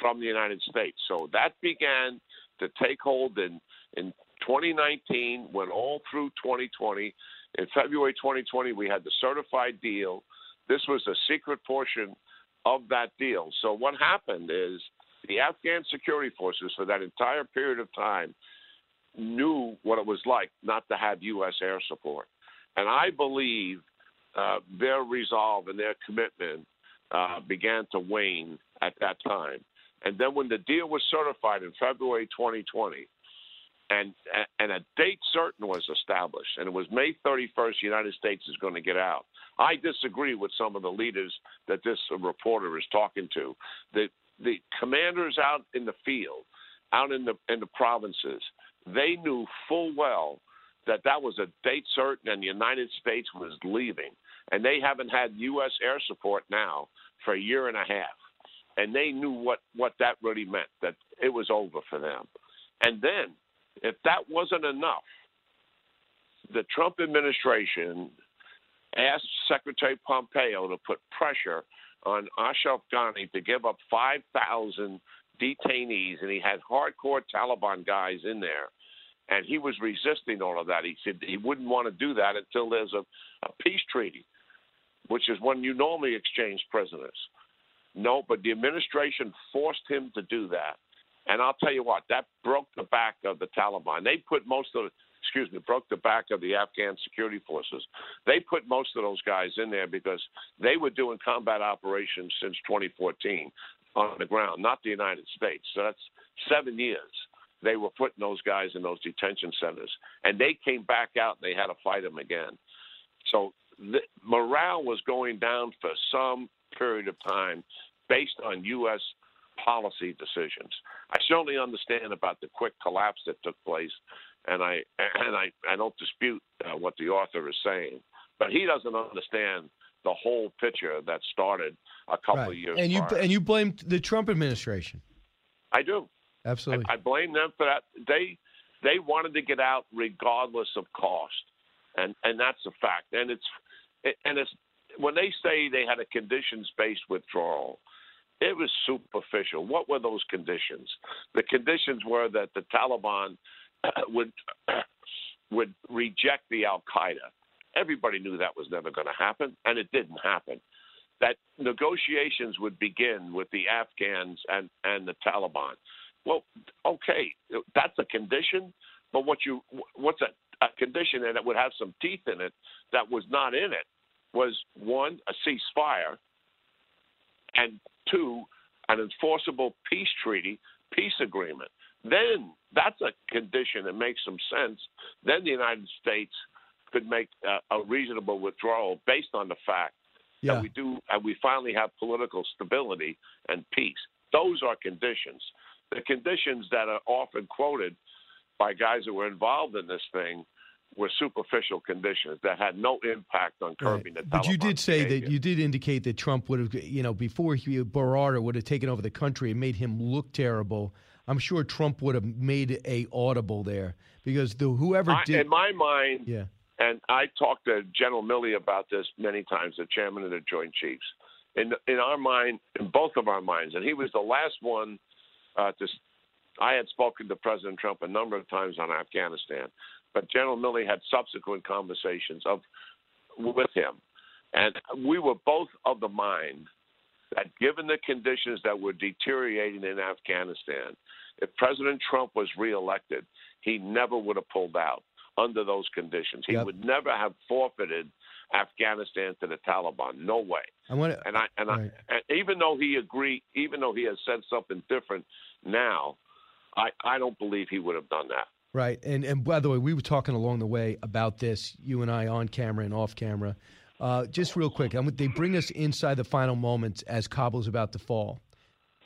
from the United States. So that began to take hold in, in 2019, went all through 2020. In February 2020, we had the certified deal. This was a secret portion of that deal. So what happened is the Afghan security forces for that entire period of time knew what it was like not to have U.S. air support. And I believe uh, their resolve and their commitment uh, began to wane at that time. And then when the deal was certified in February 2020, and and a date certain was established, and it was May 31st. The United States is going to get out. I disagree with some of the leaders that this reporter is talking to. The the commanders out in the field, out in the in the provinces, they knew full well that that was a date certain and the United States was leaving. And they haven't had U.S. air support now for a year and a half. And they knew what, what that really meant, that it was over for them. And then, if that wasn't enough, the Trump administration asked Secretary Pompeo to put pressure on Ashraf Ghani to give up 5,000 detainees, and he had hardcore Taliban guys in there. And he was resisting all of that. He said he wouldn't want to do that until there's a, a peace treaty, which is when you normally exchange prisoners. No, but the administration forced him to do that. And I'll tell you what, that broke the back of the Taliban. They put most of, excuse me, broke the back of the Afghan security forces. They put most of those guys in there because they were doing combat operations since 2014 on the ground, not the United States. So that's seven years. They were putting those guys in those detention centers, and they came back out and they had to fight them again. So the morale was going down for some period of time based on U.S. policy decisions. I certainly understand about the quick collapse that took place, and I and I, I don't dispute uh, what the author is saying, but he doesn't understand the whole picture that started a couple right. of years. And you prior. and you blame the Trump administration. I do. Absolutely. I, I blame them for that. They they wanted to get out regardless of cost. and and that's a fact. And it's and it's when they say they had a conditions-based withdrawal, it was superficial. What were those conditions? The conditions were that the Taliban would would reject the Al Qaeda. Everybody knew that was never going to happen, and it didn't happen. That negotiations would begin with the Afghans and, and the Taliban. Well, okay, that's a condition, but what you what's a, a condition and it would have some teeth in it that was not in it was one a ceasefire, and two an enforceable peace treaty, peace agreement. Then that's a condition that makes some sense. Then the United States could make a, a reasonable withdrawal based on the fact Yeah. that we do and we finally have political stability and peace. Those are conditions. The conditions that are often quoted by guys who were involved in this thing were superficial conditions that had no impact on curbing the But you did say behavior. that you did indicate that Trump would have, you know, before he Barada would have taken over the country and made him look terrible. I'm sure Trump would have made a audible there because the whoever I, did, in my mind, yeah, and I talked to General Milley about this many times, the chairman of the Joint Chiefs. In in our mind, in both of our minds, and he was the last one uh, to. I had spoken to President Trump a number of times on Afghanistan, but General Milley had subsequent conversations of with him, and we were both of the mind that given the conditions that were deteriorating in Afghanistan, if President Trump was reelected, he never would have pulled out under those conditions. He Yep. would never have forfeited Afghanistan to the Taliban. No way. I want to. And I and Right. I and even though he agreed, even though he has said something different now, I I don't believe he would have done that. Right. And and by the way, we were talking along the way about this, you and I on camera and off camera. Uh, just real quick, I'm, they bring us inside the final moments as Kabul's about to fall.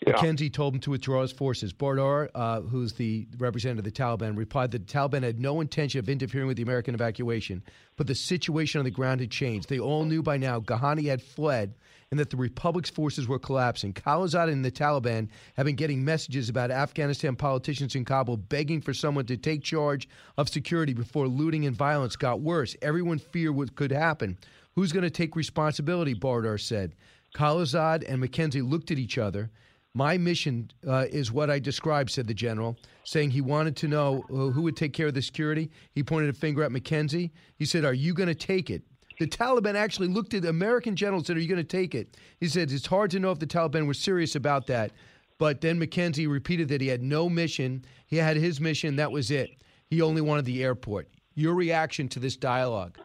McKenzie told him to withdraw his forces. Baradar, uh, who's the representative of the Taliban, replied that the Taliban had no intention of interfering with the American evacuation, but the situation on the ground had changed. They all knew by now Ghani had fled and that the Republic's forces were collapsing. Khalilzad and the Taliban have been getting messages about Afghanistan politicians in Kabul begging for someone to take charge of security before looting and violence got worse. Everyone feared what could happen. Who's going to take responsibility? Baradar said. Khalilzad and McKenzie looked at each other. My mission uh, is what I described, said the general, saying he wanted to know uh, who would take care of the security. He pointed a finger at McKenzie. He said, Are you going to take it? The Taliban actually looked at American generals and said, Are you going to take it? He said, It's hard to know if the Taliban were serious about that. But then McKenzie repeated that he had no mission. He had his mission, that was it. He only wanted the airport. Your reaction to this dialogue?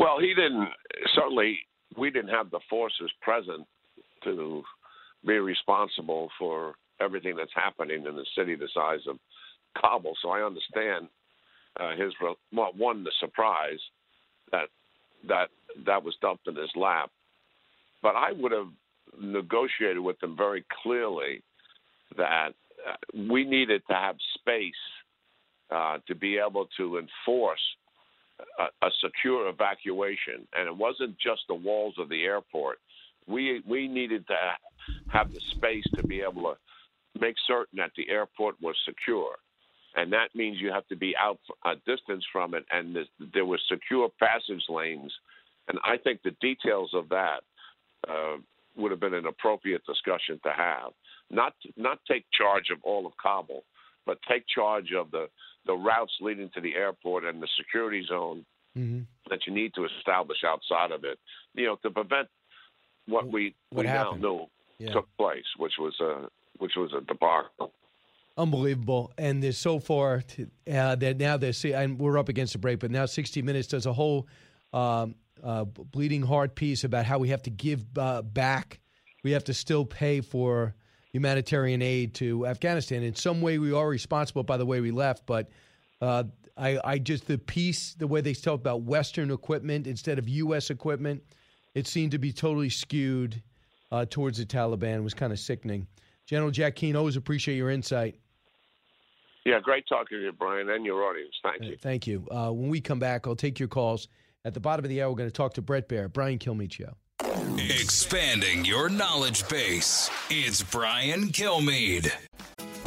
Well, he didn't. Certainly, we didn't have the forces present to be responsible for everything that's happening in the city the size of Kabul. So I understand uh, his well, one the surprise that that that was dumped in his lap, but I would have negotiated with them very clearly that uh, we needed to have space uh, to be able to enforce a, a secure evacuation, and it wasn't just the walls of the airport. We we needed to have the space to be able to make certain that the airport was secure, and that means you have to be out a distance from it, and there were secure passage lanes, and I think the details of that uh, would have been an appropriate discussion to have. Not not take charge of all of Kabul, but take charge of the the routes leading to the airport and the security zone Mm-hmm. that you need to establish outside of it, you know, to prevent what we What we happened? now know Yeah. took place, which was a which was a debacle. Unbelievable. And there's so far to, uh, that now they're see, and we're up against the break, but now 60 Minutes does a whole um, uh, bleeding heart piece about how we have to give uh, back. We have to still pay for humanitarian aid to Afghanistan. In some way, we are responsible by the way we left, but uh, I, I just, the piece, the way they talk about Western equipment instead of U.S. equipment, it seemed to be totally skewed uh, towards the Taliban. It was kind of sickening. General Jack Keane, always appreciate your insight. Yeah, great talking to you, Brian, and your audience. Thank you. Thank you. Uh, when we come back, I'll take your calls. At the bottom of the hour, we're going to talk to Bret Baier, Brian Kilmeade Show. Expanding your knowledge base. It's Brian Kilmeade.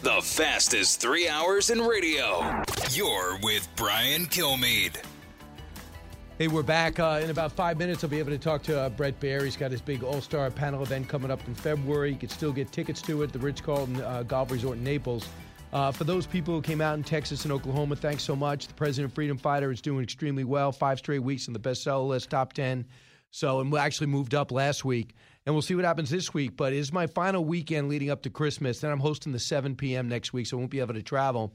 The fastest three hours in radio. You're with Brian Kilmeade. Hey, we're back uh, in about five minutes. I'll be able to talk to uh, Bret Baier. He's got his big All Star panel event coming up in February. You can still get tickets to it, the Ritz Carlton uh, Golf Resort in Naples. Uh, for those people who came out in Texas and Oklahoma, thanks so much. The President Freedom Fighter is doing extremely well. Five straight weeks in the bestseller list, top 10. So, and we actually moved up last week. And we'll see what happens this week. But it's my final weekend leading up to Christmas. Then I'm hosting the 7 p.m. next week, so I won't be able to travel.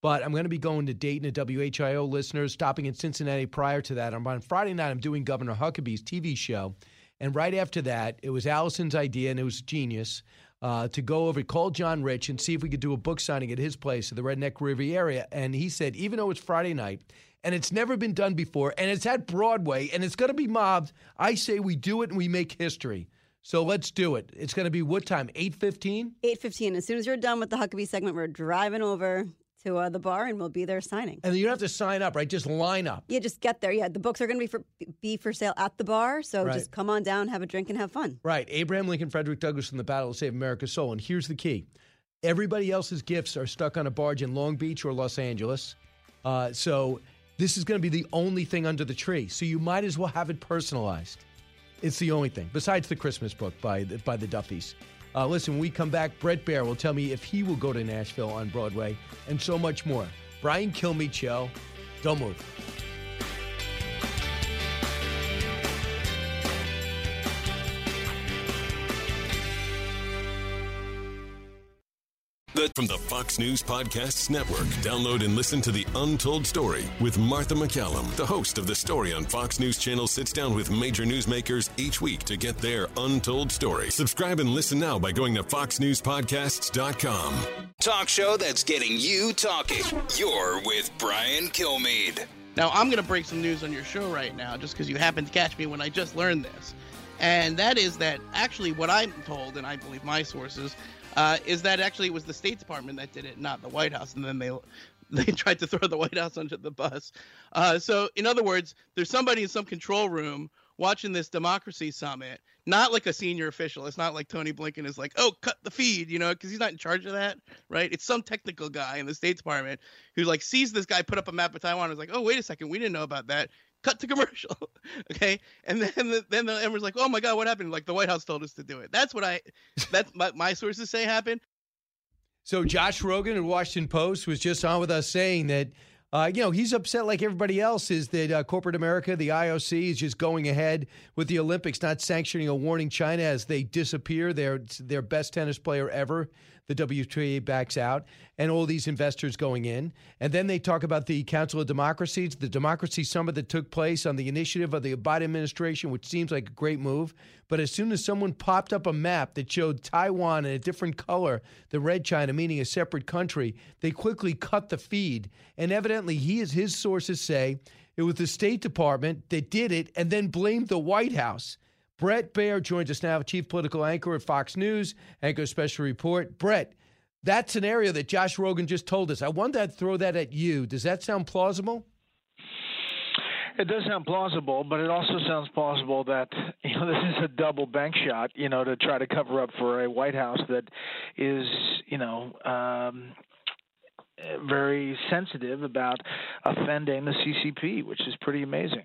But I'm going to be going to Dayton to WHIO listeners, stopping in Cincinnati prior to that. On Friday night, I'm doing Governor Huckabee's TV show. And right after that, it was Allison's idea, and it was genius, uh, to go over, call John Rich and see if we could do a book signing at his place at the Redneck Riviera. Area and he said, even though it's Friday night, and it's never been done before, and it's at Broadway, and it's going to be mobbed, I say we do it and we make history. So let's do it. It's going to be what time? 8.15? 8.15. As soon as you're done with the Huckabee segment, we're driving over to uh, the bar and we'll be there signing. And you don't have to sign up, right? Just line up. Yeah, just get there. Yeah, the books are going to be for be for sale at the bar, so Right. just come on down, have a drink, and have fun. Right. Abraham Lincoln, Frederick Douglass from the Battle to Save America's Soul. And here's the key everybody else's gifts are stuck on a barge in Long Beach or Los Angeles. Uh, so this is going to be the only thing under the tree. So you might as well have it personalized. It's the only thing, besides the Christmas book by the, by the Duffys. Uh, listen, when we come back, Bret Baier will tell me if he will go to Nashville on Broadway and so much more. Brian Kilmeade Show. Don't move. The, from the Fox News Podcasts Network, download and listen to The Untold Story with Martha MacCallum. The host of The Story on Fox News Channel sits down with major newsmakers each week to get their untold story. Subscribe and listen now by going to foxnewspodcasts.com. Talk show that's getting you talking. You're with Brian Kilmeade. Now, I'm going to break some news on your show right now just because you happened to catch me when I just learned this. And that is that actually, what I'm told, and I believe my sources, uh, is that actually it was the State Department that did it, not the White House. And then they they tried to throw the White House under the bus. Uh, so, in other words, there's somebody in some control room watching this democracy summit, not like a senior official. It's not like Tony Blinken is like, oh, cut the feed, you know, because he's not in charge of that, right? It's some technical guy in the State Department who like sees this guy put up a map of Taiwan and is like, oh, wait a second, we didn't know about that. Cut to commercial, okay? And then the, then the everyone's like, oh my god, what happened? Like the White House told us to do it. That's what I, that's my, my sources say happened. So Josh Rogin of Washington Post was just on with us saying that, uh, you know, he's upset like everybody else is that uh, corporate America, the IOC, is just going ahead with the Olympics, not sanctioning or warning China as they disappear. Their their best tennis player ever, the WTA backs out, and all these investors going in. And then they talk about the Council of Democracies, the democracy summit that took place on the initiative of the Biden administration, which seems like a great move. But as soon as someone popped up a map that showed Taiwan in a different color than red China, meaning a separate country, they quickly cut the feed. And evidently, he, is his sources say, it was the State Department that did it and then blamed the White House. Bret Baier joins us now, chief political anchor at Fox News, anchor special report. Brett, that scenario that Josh Rogin just told us, I wanted to throw that at you. Does that sound plausible? It does sound plausible, but it also sounds plausible that you know this is a double bank shot, you know, to try to cover up for a White House that is, you know, um, very sensitive about offending the CCP, which is pretty amazing.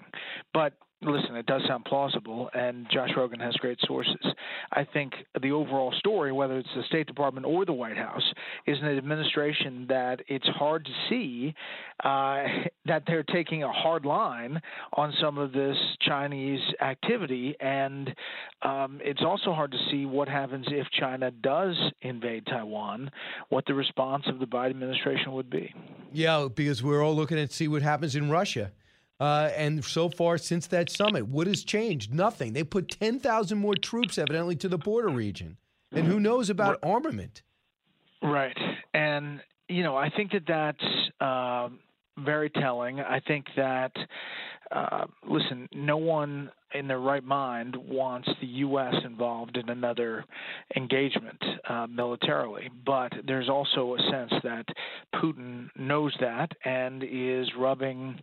But listen, it does sound plausible, and Josh Rogin has great sources. I think the overall story, whether it's the State Department or the White House, is an administration that it's hard to see uh, that they're taking a hard line on some of this Chinese activity, and um, it's also hard to see what happens if China does invade Taiwan, what the response of the Biden administration would be. Yeah, because we're all looking to see what happens in Russia. Uh, and so far, since that summit, what has changed? Nothing. They put 10,000 more troops, evidently, to the border region. And who knows about armament? Right. And, you know, I think that that's um, very telling. I think that, uh, listen, no one in their right mind wants the U.S. involved in another engagement uh, militarily. But there's also a sense that Putin knows that and is rubbing,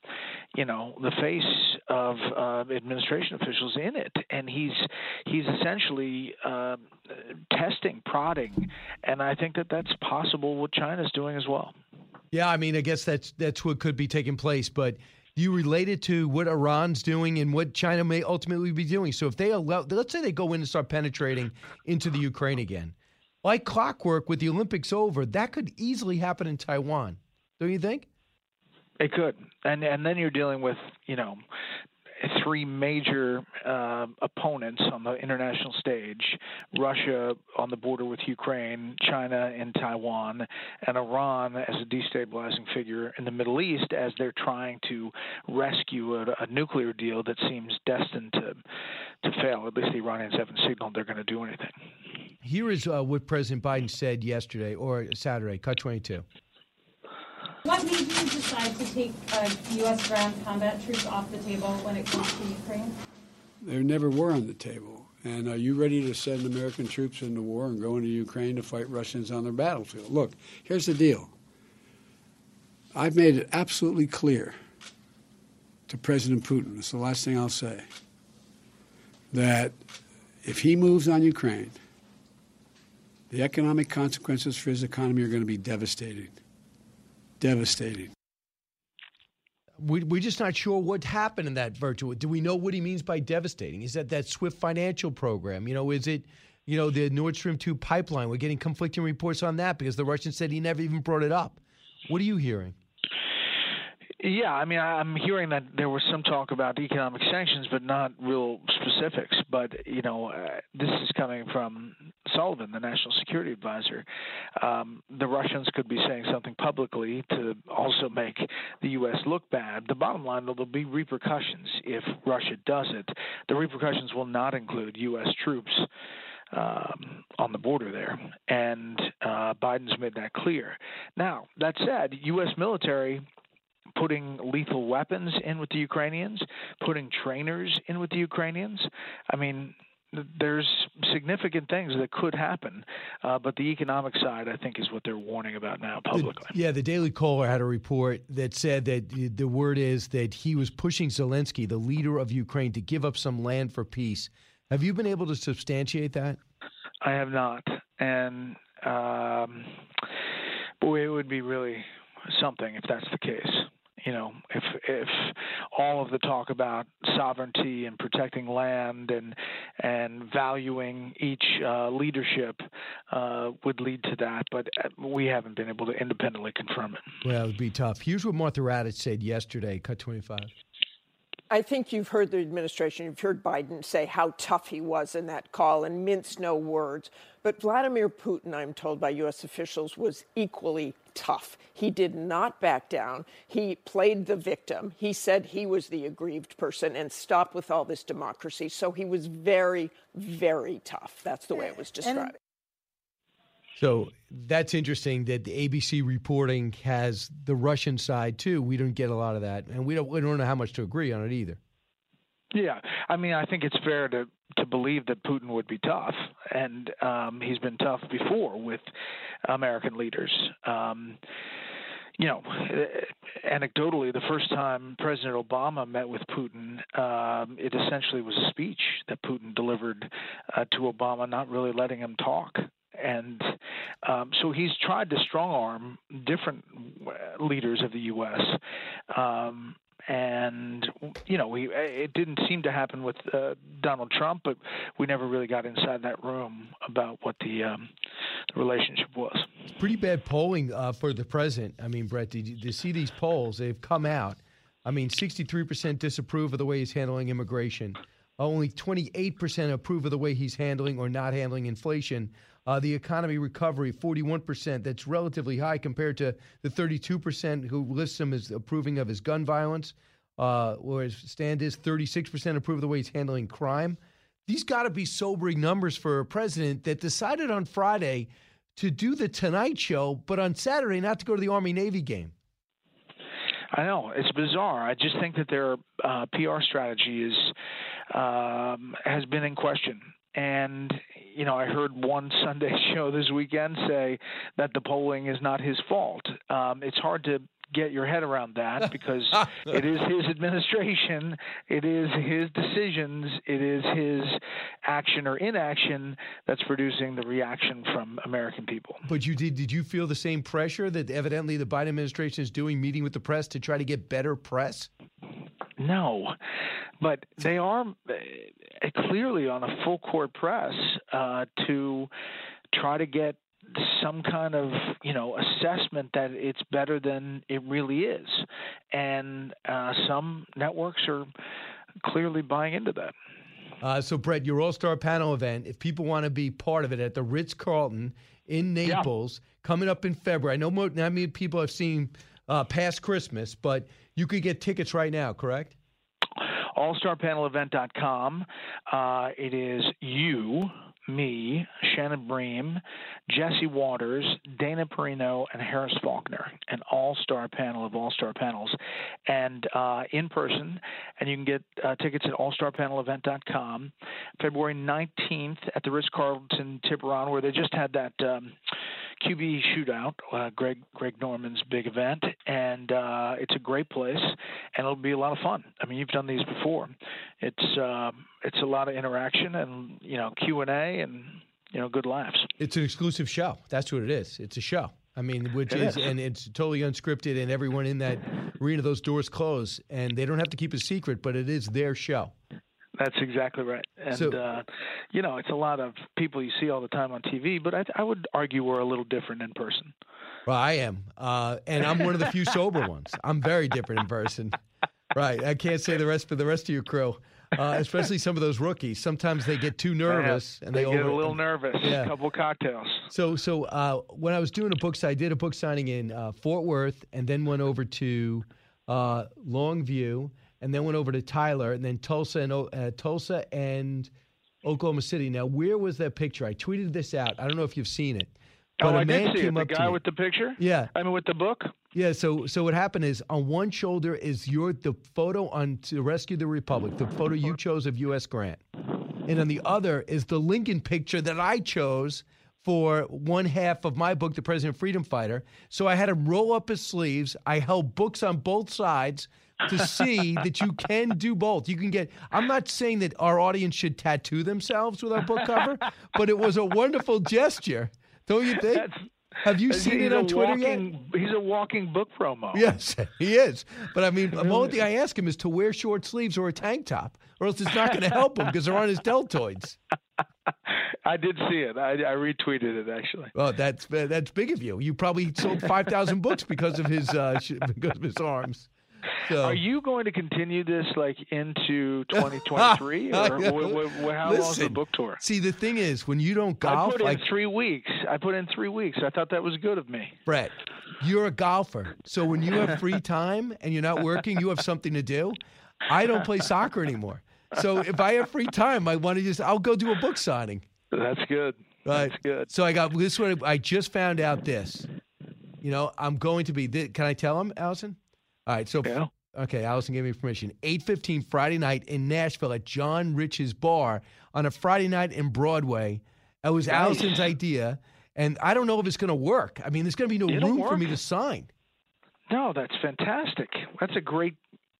you know, the face of uh, administration officials in it, and he's he's essentially uh, testing, prodding, and I think that that's possible what China's doing as well. Yeah, I mean, I guess that's that's what could be taking place, but you relate it to what Iran's doing and what China may ultimately be doing. So if they allow, let's say they go in and start penetrating into the Ukraine again, like clockwork with the Olympics over, that could easily happen in Taiwan. Don't you think? It could, and and then you're dealing with you know three major uh, opponents on the international stage Russia on the border with Ukraine, China and Taiwan, and Iran as a destabilizing figure in the Middle East as they're trying to rescue a, a nuclear deal that seems destined to, to fail. At least the Iranians haven't signaled they're going to do anything. Here is uh, what President Biden said yesterday or Saturday, cut 22. What made you decide to take uh, U.S. ground combat troops off the table when it comes to Ukraine? They never were on the table. And are you ready to send American troops into war and go into Ukraine to fight Russians on their battlefield? Look, here's the deal. I've made it absolutely clear to President Putin, it's the last thing I'll say, that if he moves on Ukraine, the economic consequences for his economy are going to be devastating devastating. We, we're just not sure what happened in that virtual. Do we know what he means by devastating? Is that that SWIFT financial program? You know, is it, you know, the Nord Stream 2 pipeline? We're getting conflicting reports on that because the Russians said he never even brought it up. What are you hearing? Yeah, I mean, I'm hearing that there was some talk about economic sanctions, but not real specifics. But you know, uh, this is coming from Sullivan, the national security advisor. Um, the Russians could be saying something publicly to also make the U.S. look bad. The bottom line, there'll be repercussions if Russia does it. The repercussions will not include U.S. troops. Um, on the border there, and uh, Biden's made that clear. Now, that said, U.S. military putting lethal weapons in with the Ukrainians, putting trainers in with the Ukrainians. I mean, there's significant things that could happen, uh, but the economic side, I think, is what they're warning about now publicly. The, yeah, the Daily Caller had a report that said that the word is that he was pushing Zelensky, the leader of Ukraine, to give up some land for peace. Have you been able to substantiate that? I have not, and um, boy, it would be really something if that's the case you know, if if all of the talk about sovereignty and protecting land and and valuing each uh, leadership uh, would lead to that, but uh, we haven't been able to independently confirm it. Well, it would be tough. Here's what Martha Raddatz said yesterday. Cut twenty five. I think you've heard the administration, you've heard Biden say how tough he was in that call and mince no words. But Vladimir Putin, I'm told by U.S. officials, was equally tough. He did not back down. He played the victim. He said he was the aggrieved person and stopped with all this democracy. So he was very, very tough. That's the way it was described. So that's interesting that the ABC reporting has the Russian side too. We don't get a lot of that, and we don't we don't know how much to agree on it either. Yeah, I mean, I think it's fair to to believe that Putin would be tough, and um, he's been tough before with American leaders. Um, you know, anecdotally, the first time President Obama met with Putin, um, it essentially was a speech that Putin delivered uh, to Obama, not really letting him talk and um, so he's tried to strong arm different leaders of the U.S. Um, and you know, we it didn't seem to happen with uh, Donald Trump, but we never really got inside that room about what the, um, the relationship was. Pretty bad polling uh, for the president. I mean, Brett, did you, did you see these polls? They've come out. I mean, 63% disapprove of the way he's handling immigration. Only 28% approve of the way he's handling or not handling inflation. Uh, the economy recovery, 41%. That's relatively high compared to the 32% who lists him as approving of his gun violence, uh, whereas stand is 36% approve of the way he's handling crime. These got to be sobering numbers for a president that decided on Friday to do the Tonight Show, but on Saturday not to go to the Army Navy game. I know it's bizarre. I just think that their uh, PR strategy is um, has been in question. And you know, I heard one Sunday show this weekend say that the polling is not his fault. Um, it's hard to get your head around that because it is his administration, it is his decisions, it is his action or inaction that's producing the reaction from American people. But you did did you feel the same pressure that evidently the Biden administration is doing meeting with the press to try to get better press? No, but they are uh, clearly on a full court press uh, to try to get some kind of you know assessment that it's better than it really is, and uh, some networks are clearly buying into that. Uh, so, Brett, your All Star Panel event, if people want to be part of it at the Ritz Carlton in Naples, yeah. coming up in February. I know more, not many people have seen uh, past Christmas, but you could get tickets right now, correct? AllStarPanelEvent.com. Uh, it is you me, Shannon Bream, Jesse Watters, Dana Perino, and Harris Faulkner, an all-star panel of all-star panels, and uh, in person. And you can get uh, tickets at allstarpanelevent.com. February 19th at the Ritz-Carlton Tiburon, where they just had that um, QB shootout, uh, Greg Greg Norman's big event, and uh, it's a great place, and it'll be a lot of fun. I mean, you've done these before. It's uh, it's a lot of interaction and you know Q and A and you know good laughs. It's an exclusive show. That's what it is. It's a show. I mean, which is, is, and it's totally unscripted, and everyone in that arena, those doors close, and they don't have to keep a secret, but it is their show. That's exactly right. And, so, uh, you know, it's a lot of people you see all the time on TV, but I, I would argue we're a little different in person. Well, I am. Uh, and I'm one of the few sober ones. I'm very different in person. Right. I can't say the rest for the rest of your crew. Uh, especially some of those rookies. Sometimes they get too nervous and they, they get over, a little nervous. Yeah. A couple cocktails. So, so uh, when I was doing a book, I did a book signing in uh, Fort Worth, and then went over to uh, Longview, and then went over to Tyler, and then Tulsa and uh, Tulsa and Oklahoma City. Now, where was that picture? I tweeted this out. I don't know if you've seen it. But oh, a man did see came it. The guy with the picture. Yeah, I mean with the book. Yeah. So, so what happened is on one shoulder is your the photo on to rescue the republic, the photo you chose of U.S. Grant, and on the other is the Lincoln picture that I chose for one half of my book, The President Freedom Fighter. So I had him roll up his sleeves. I held books on both sides to see that you can do both. You can get. I'm not saying that our audience should tattoo themselves with our book cover, but it was a wonderful gesture, don't you think? That's, Have you seen it on Twitter walking, yet? He's a walking book promo. Yes, he is. But I mean, the only thing I ask him is to wear short sleeves or a tank top, or else it's not going to help him because they're on his deltoids. I did see it. I, I, retweeted it actually. Well, that's that's big of you. You probably sold five thousand books because of his uh, because of his arms. So. Are you going to continue this like into 2023, or how long is the book tour? See, the thing is, when you don't golf, I put in like, three weeks. I put in three weeks. I thought that was good of me. Brett, you're a golfer, so when you have free time and you're not working, you have something to do. I don't play soccer anymore, so if I have free time, I want to just I'll go do a book signing. That's good. Right. That's good. So I got this one. I just found out this. You know, I'm going to be. Can I tell him, Allison? All right. So, yeah. okay, Allison gave me permission. 8:15 Friday night in Nashville at John Rich's Bar on a Friday night in Broadway. It was nice. Allison's idea, and I don't know if it's going to work. I mean, there's going to be no It'll room work. for me to sign. No, that's fantastic. That's a great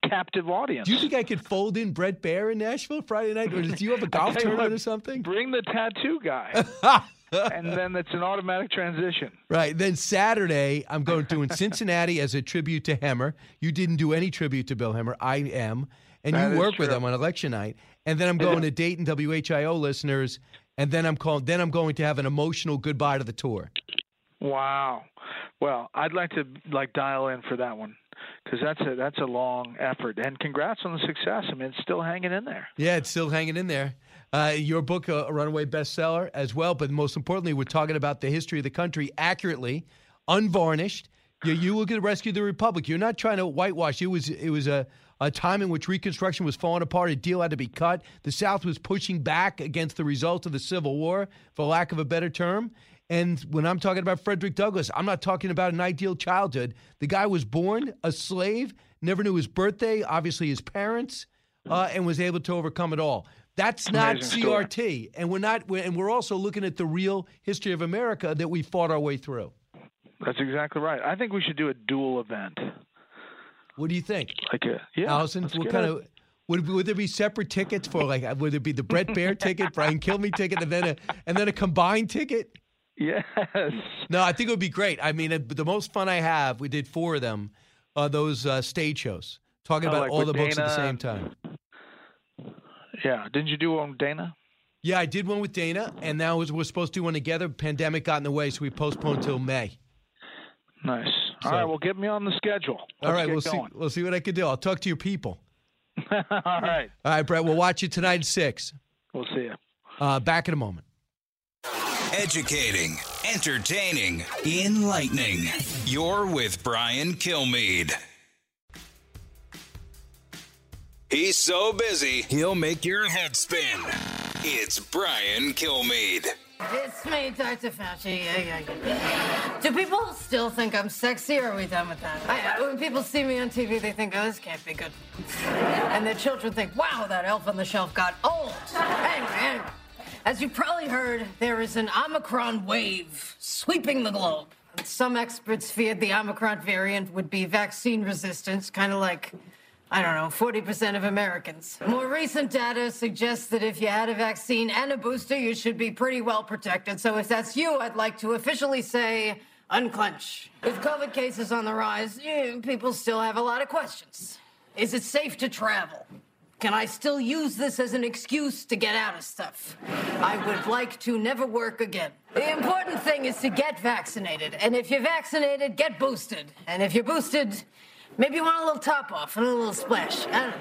captive audience. Do you think I could fold in Bret Baier in Nashville Friday night, or do you have a golf tournament or something? Bring the tattoo guy. and then it's an automatic transition. Right. Then Saturday, I'm going to in Cincinnati as a tribute to Hemmer. You didn't do any tribute to Bill Hemmer. I am. And that you work true. with him on election night. And then I'm going to Dayton WHIO listeners. And then I'm calling. Then I'm going to have an emotional goodbye to the tour. Wow. Well, I'd like to like dial in for that one because that's a that's a long effort. And congrats on the success. I mean, it's still hanging in there. Yeah, it's still hanging in there. Uh, your book, a runaway bestseller as well, but most importantly, we're talking about the history of the country accurately, unvarnished. You, you will get rescue the republic. You're not trying to whitewash. It was it was a, a time in which Reconstruction was falling apart. A deal had to be cut. The South was pushing back against the results of the Civil War, for lack of a better term. And when I'm talking about Frederick Douglass, I'm not talking about an ideal childhood. The guy was born a slave, never knew his birthday, obviously his parents, uh, and was able to overcome it all. That's not Amazing story. CRT, and we're not. we're- And we're also looking at the real history of America that we fought our way through. That's exactly right. I think we should do a dual event. What do you think? Like a yeah. Allison, what kind a- of would would there be separate tickets for like would it be the Bret Baier ticket, Brian Kilmeade ticket, and then a and then a combined ticket? Yes. No, I think it would be great. I mean, it, the most fun I have, we did four of them, are those uh, stage shows, talking Oh, about like all the books at the same time. Yeah. Didn't you do one with Dana? Yeah, I did one with Dana, and now we're supposed to do one together. Pandemic got in the way, so we postponed till May. Nice. So- All right. Well, get me on the schedule. All Let's right, get we'll see. We'll see what I can do. I'll talk to your people. All right. All right, Brett. We'll watch you tonight at six. We'll see you. Uh, back in a moment. Educating, entertaining, enlightening. You're with Brian Kilmeade. He's so busy, he'll make your head spin. It's Brian Kilmeade. It's me, Dr. Fauci. Yeah, yeah. Do people still think I'm sexy, or are we done with that? I, when people see me on TV, they think, oh, this can't be good. And their children think, wow, that elf on the shelf got old. Anyway, anyway. As you probably heard, there is an Omicron wave sweeping the globe. Some experts feared the Omicron variant would be vaccine resistant, kind of like I don't know, 40% of Americans. More recent data suggests that if you had a vaccine and a booster, you should be pretty well protected. So if that's you, I'd like to officially say unclench. With COVID cases on the rise, eh, people still have a lot of questions. Is it safe to travel? Can I still use this as an excuse to get out of stuff? I would like to never work again. The important thing is to get vaccinated. And if you're vaccinated, get boosted. And if you're boosted, maybe you want a little top off and a little splash. I don't know.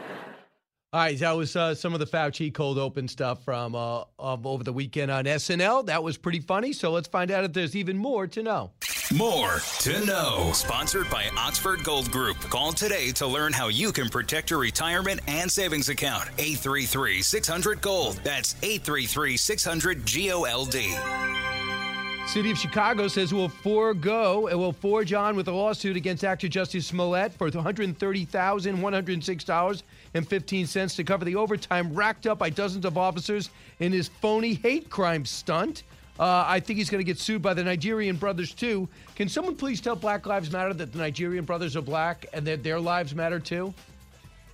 All right, that was uh, some of the Fauci cold open stuff from uh, um, over the weekend on SNL. That was pretty funny. So let's find out if there's even more to know. More to know. Sponsored by Oxford Gold Group. Call today to learn how you can protect your retirement and savings account. 833 600 Gold. That's 833 600 GOLD. City of Chicago says it will forego, it will forge on with a lawsuit against actor Jussie Smollett for $130,106.15 to cover the overtime racked up by dozens of officers in his phony hate crime stunt. Uh, I think he's going to get sued by the Nigerian brothers too. Can someone please tell Black Lives Matter that the Nigerian brothers are black and that their lives matter too?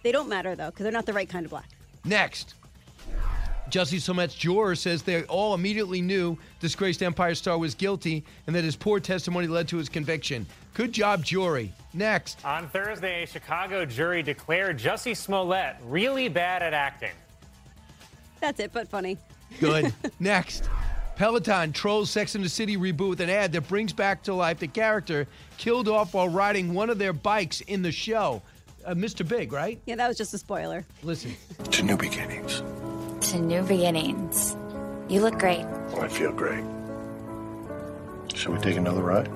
They don't matter though, because they're not the right kind of black. Next. Jussie Smollett's juror says they all immediately knew disgraced Empire star was guilty and that his poor testimony led to his conviction. Good job, jury. Next. On Thursday, a Chicago jury declared Jussie Smollett really bad at acting. That's it, but funny. Good. Next. Peloton trolls Sex and the City reboot with an ad that brings back to life the character killed off while riding one of their bikes in the show. Uh, Mr. Big, right? Yeah, that was just a spoiler. Listen. To new beginnings. To new beginnings. You look great. Oh, I feel great. Shall we take another ride?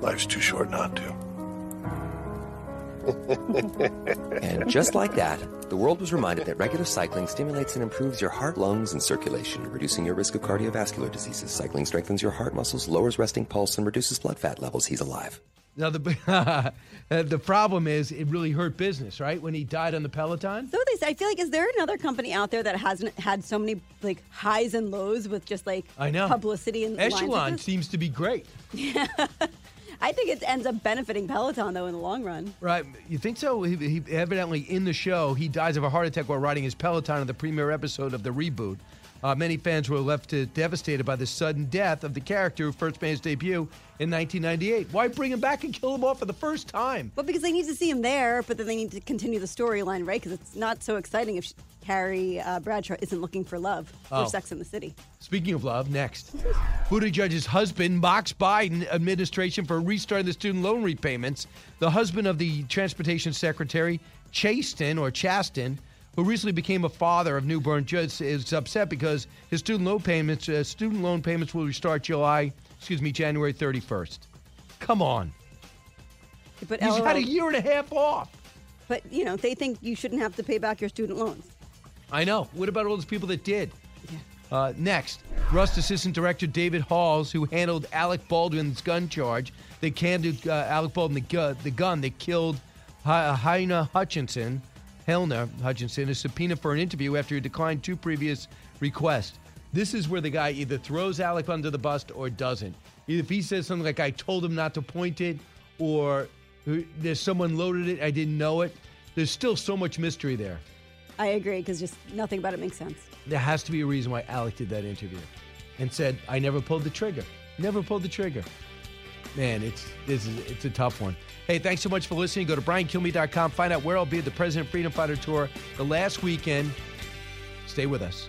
Life's too short not to. And just like that, the world was reminded that regular cycling stimulates and improves your heart, lungs, and circulation, reducing your risk of cardiovascular diseases. Cycling strengthens your heart muscles, lowers resting pulse, and reduces blood fat levels. He's alive. Now the uh, the problem is it really hurt business, right? When he died on the Peloton. So they say, I feel like is there another company out there that hasn't had so many like highs and lows with just like I know publicity and like Echelon this? seems to be great. Yeah. I think it ends up benefiting Peloton though in the long run. Right. You think so? He, he evidently in the show he dies of a heart attack while riding his Peloton in the premiere episode of the reboot. Uh, many fans were left devastated by the sudden death of the character who first made his debut in 1998. Why bring him back and kill him off for the first time? But because they need to see him there, but then they need to continue the storyline, right? Because it's not so exciting if Carrie uh, Bradshaw isn't looking for love Oh. or Sex in the City. Speaking of love, next. Buttigieg's husband mocks Biden administration for restarting the student loan repayments. The husband of the transportation secretary, Chasten or Chasten, who recently became a father of newborn just is upset because his student loan payments uh, student loan payments will restart July, excuse me, January 31st. Come on. But He's had a year and a half off. But you know, they think you shouldn't have to pay back your student loans. I know. What about all those people that did? Uh, next, Rust Assistant Director David Halls, who handled Alec Baldwin's gun charge, they handed uh, Alec Baldwin the, gu- the gun that killed Haina Hutchinson, Helena Hutchinson, a subpoena for an interview after he declined two previous requests. This is where the guy either throws Alec under the bus or doesn't. Either if he says something like, I told him not to point it, or there's someone loaded it, I didn't know it. There's still so much mystery there. I agree because just nothing about it makes sense. There has to be a reason why Alec did that interview and said, I never pulled the trigger. Never pulled the trigger. Man, it's this is it's a tough one. Hey, thanks so much for listening. Go to briankilmeade.com. Find out where I'll be at the President Freedom Fighter Tour the last weekend. Stay with us.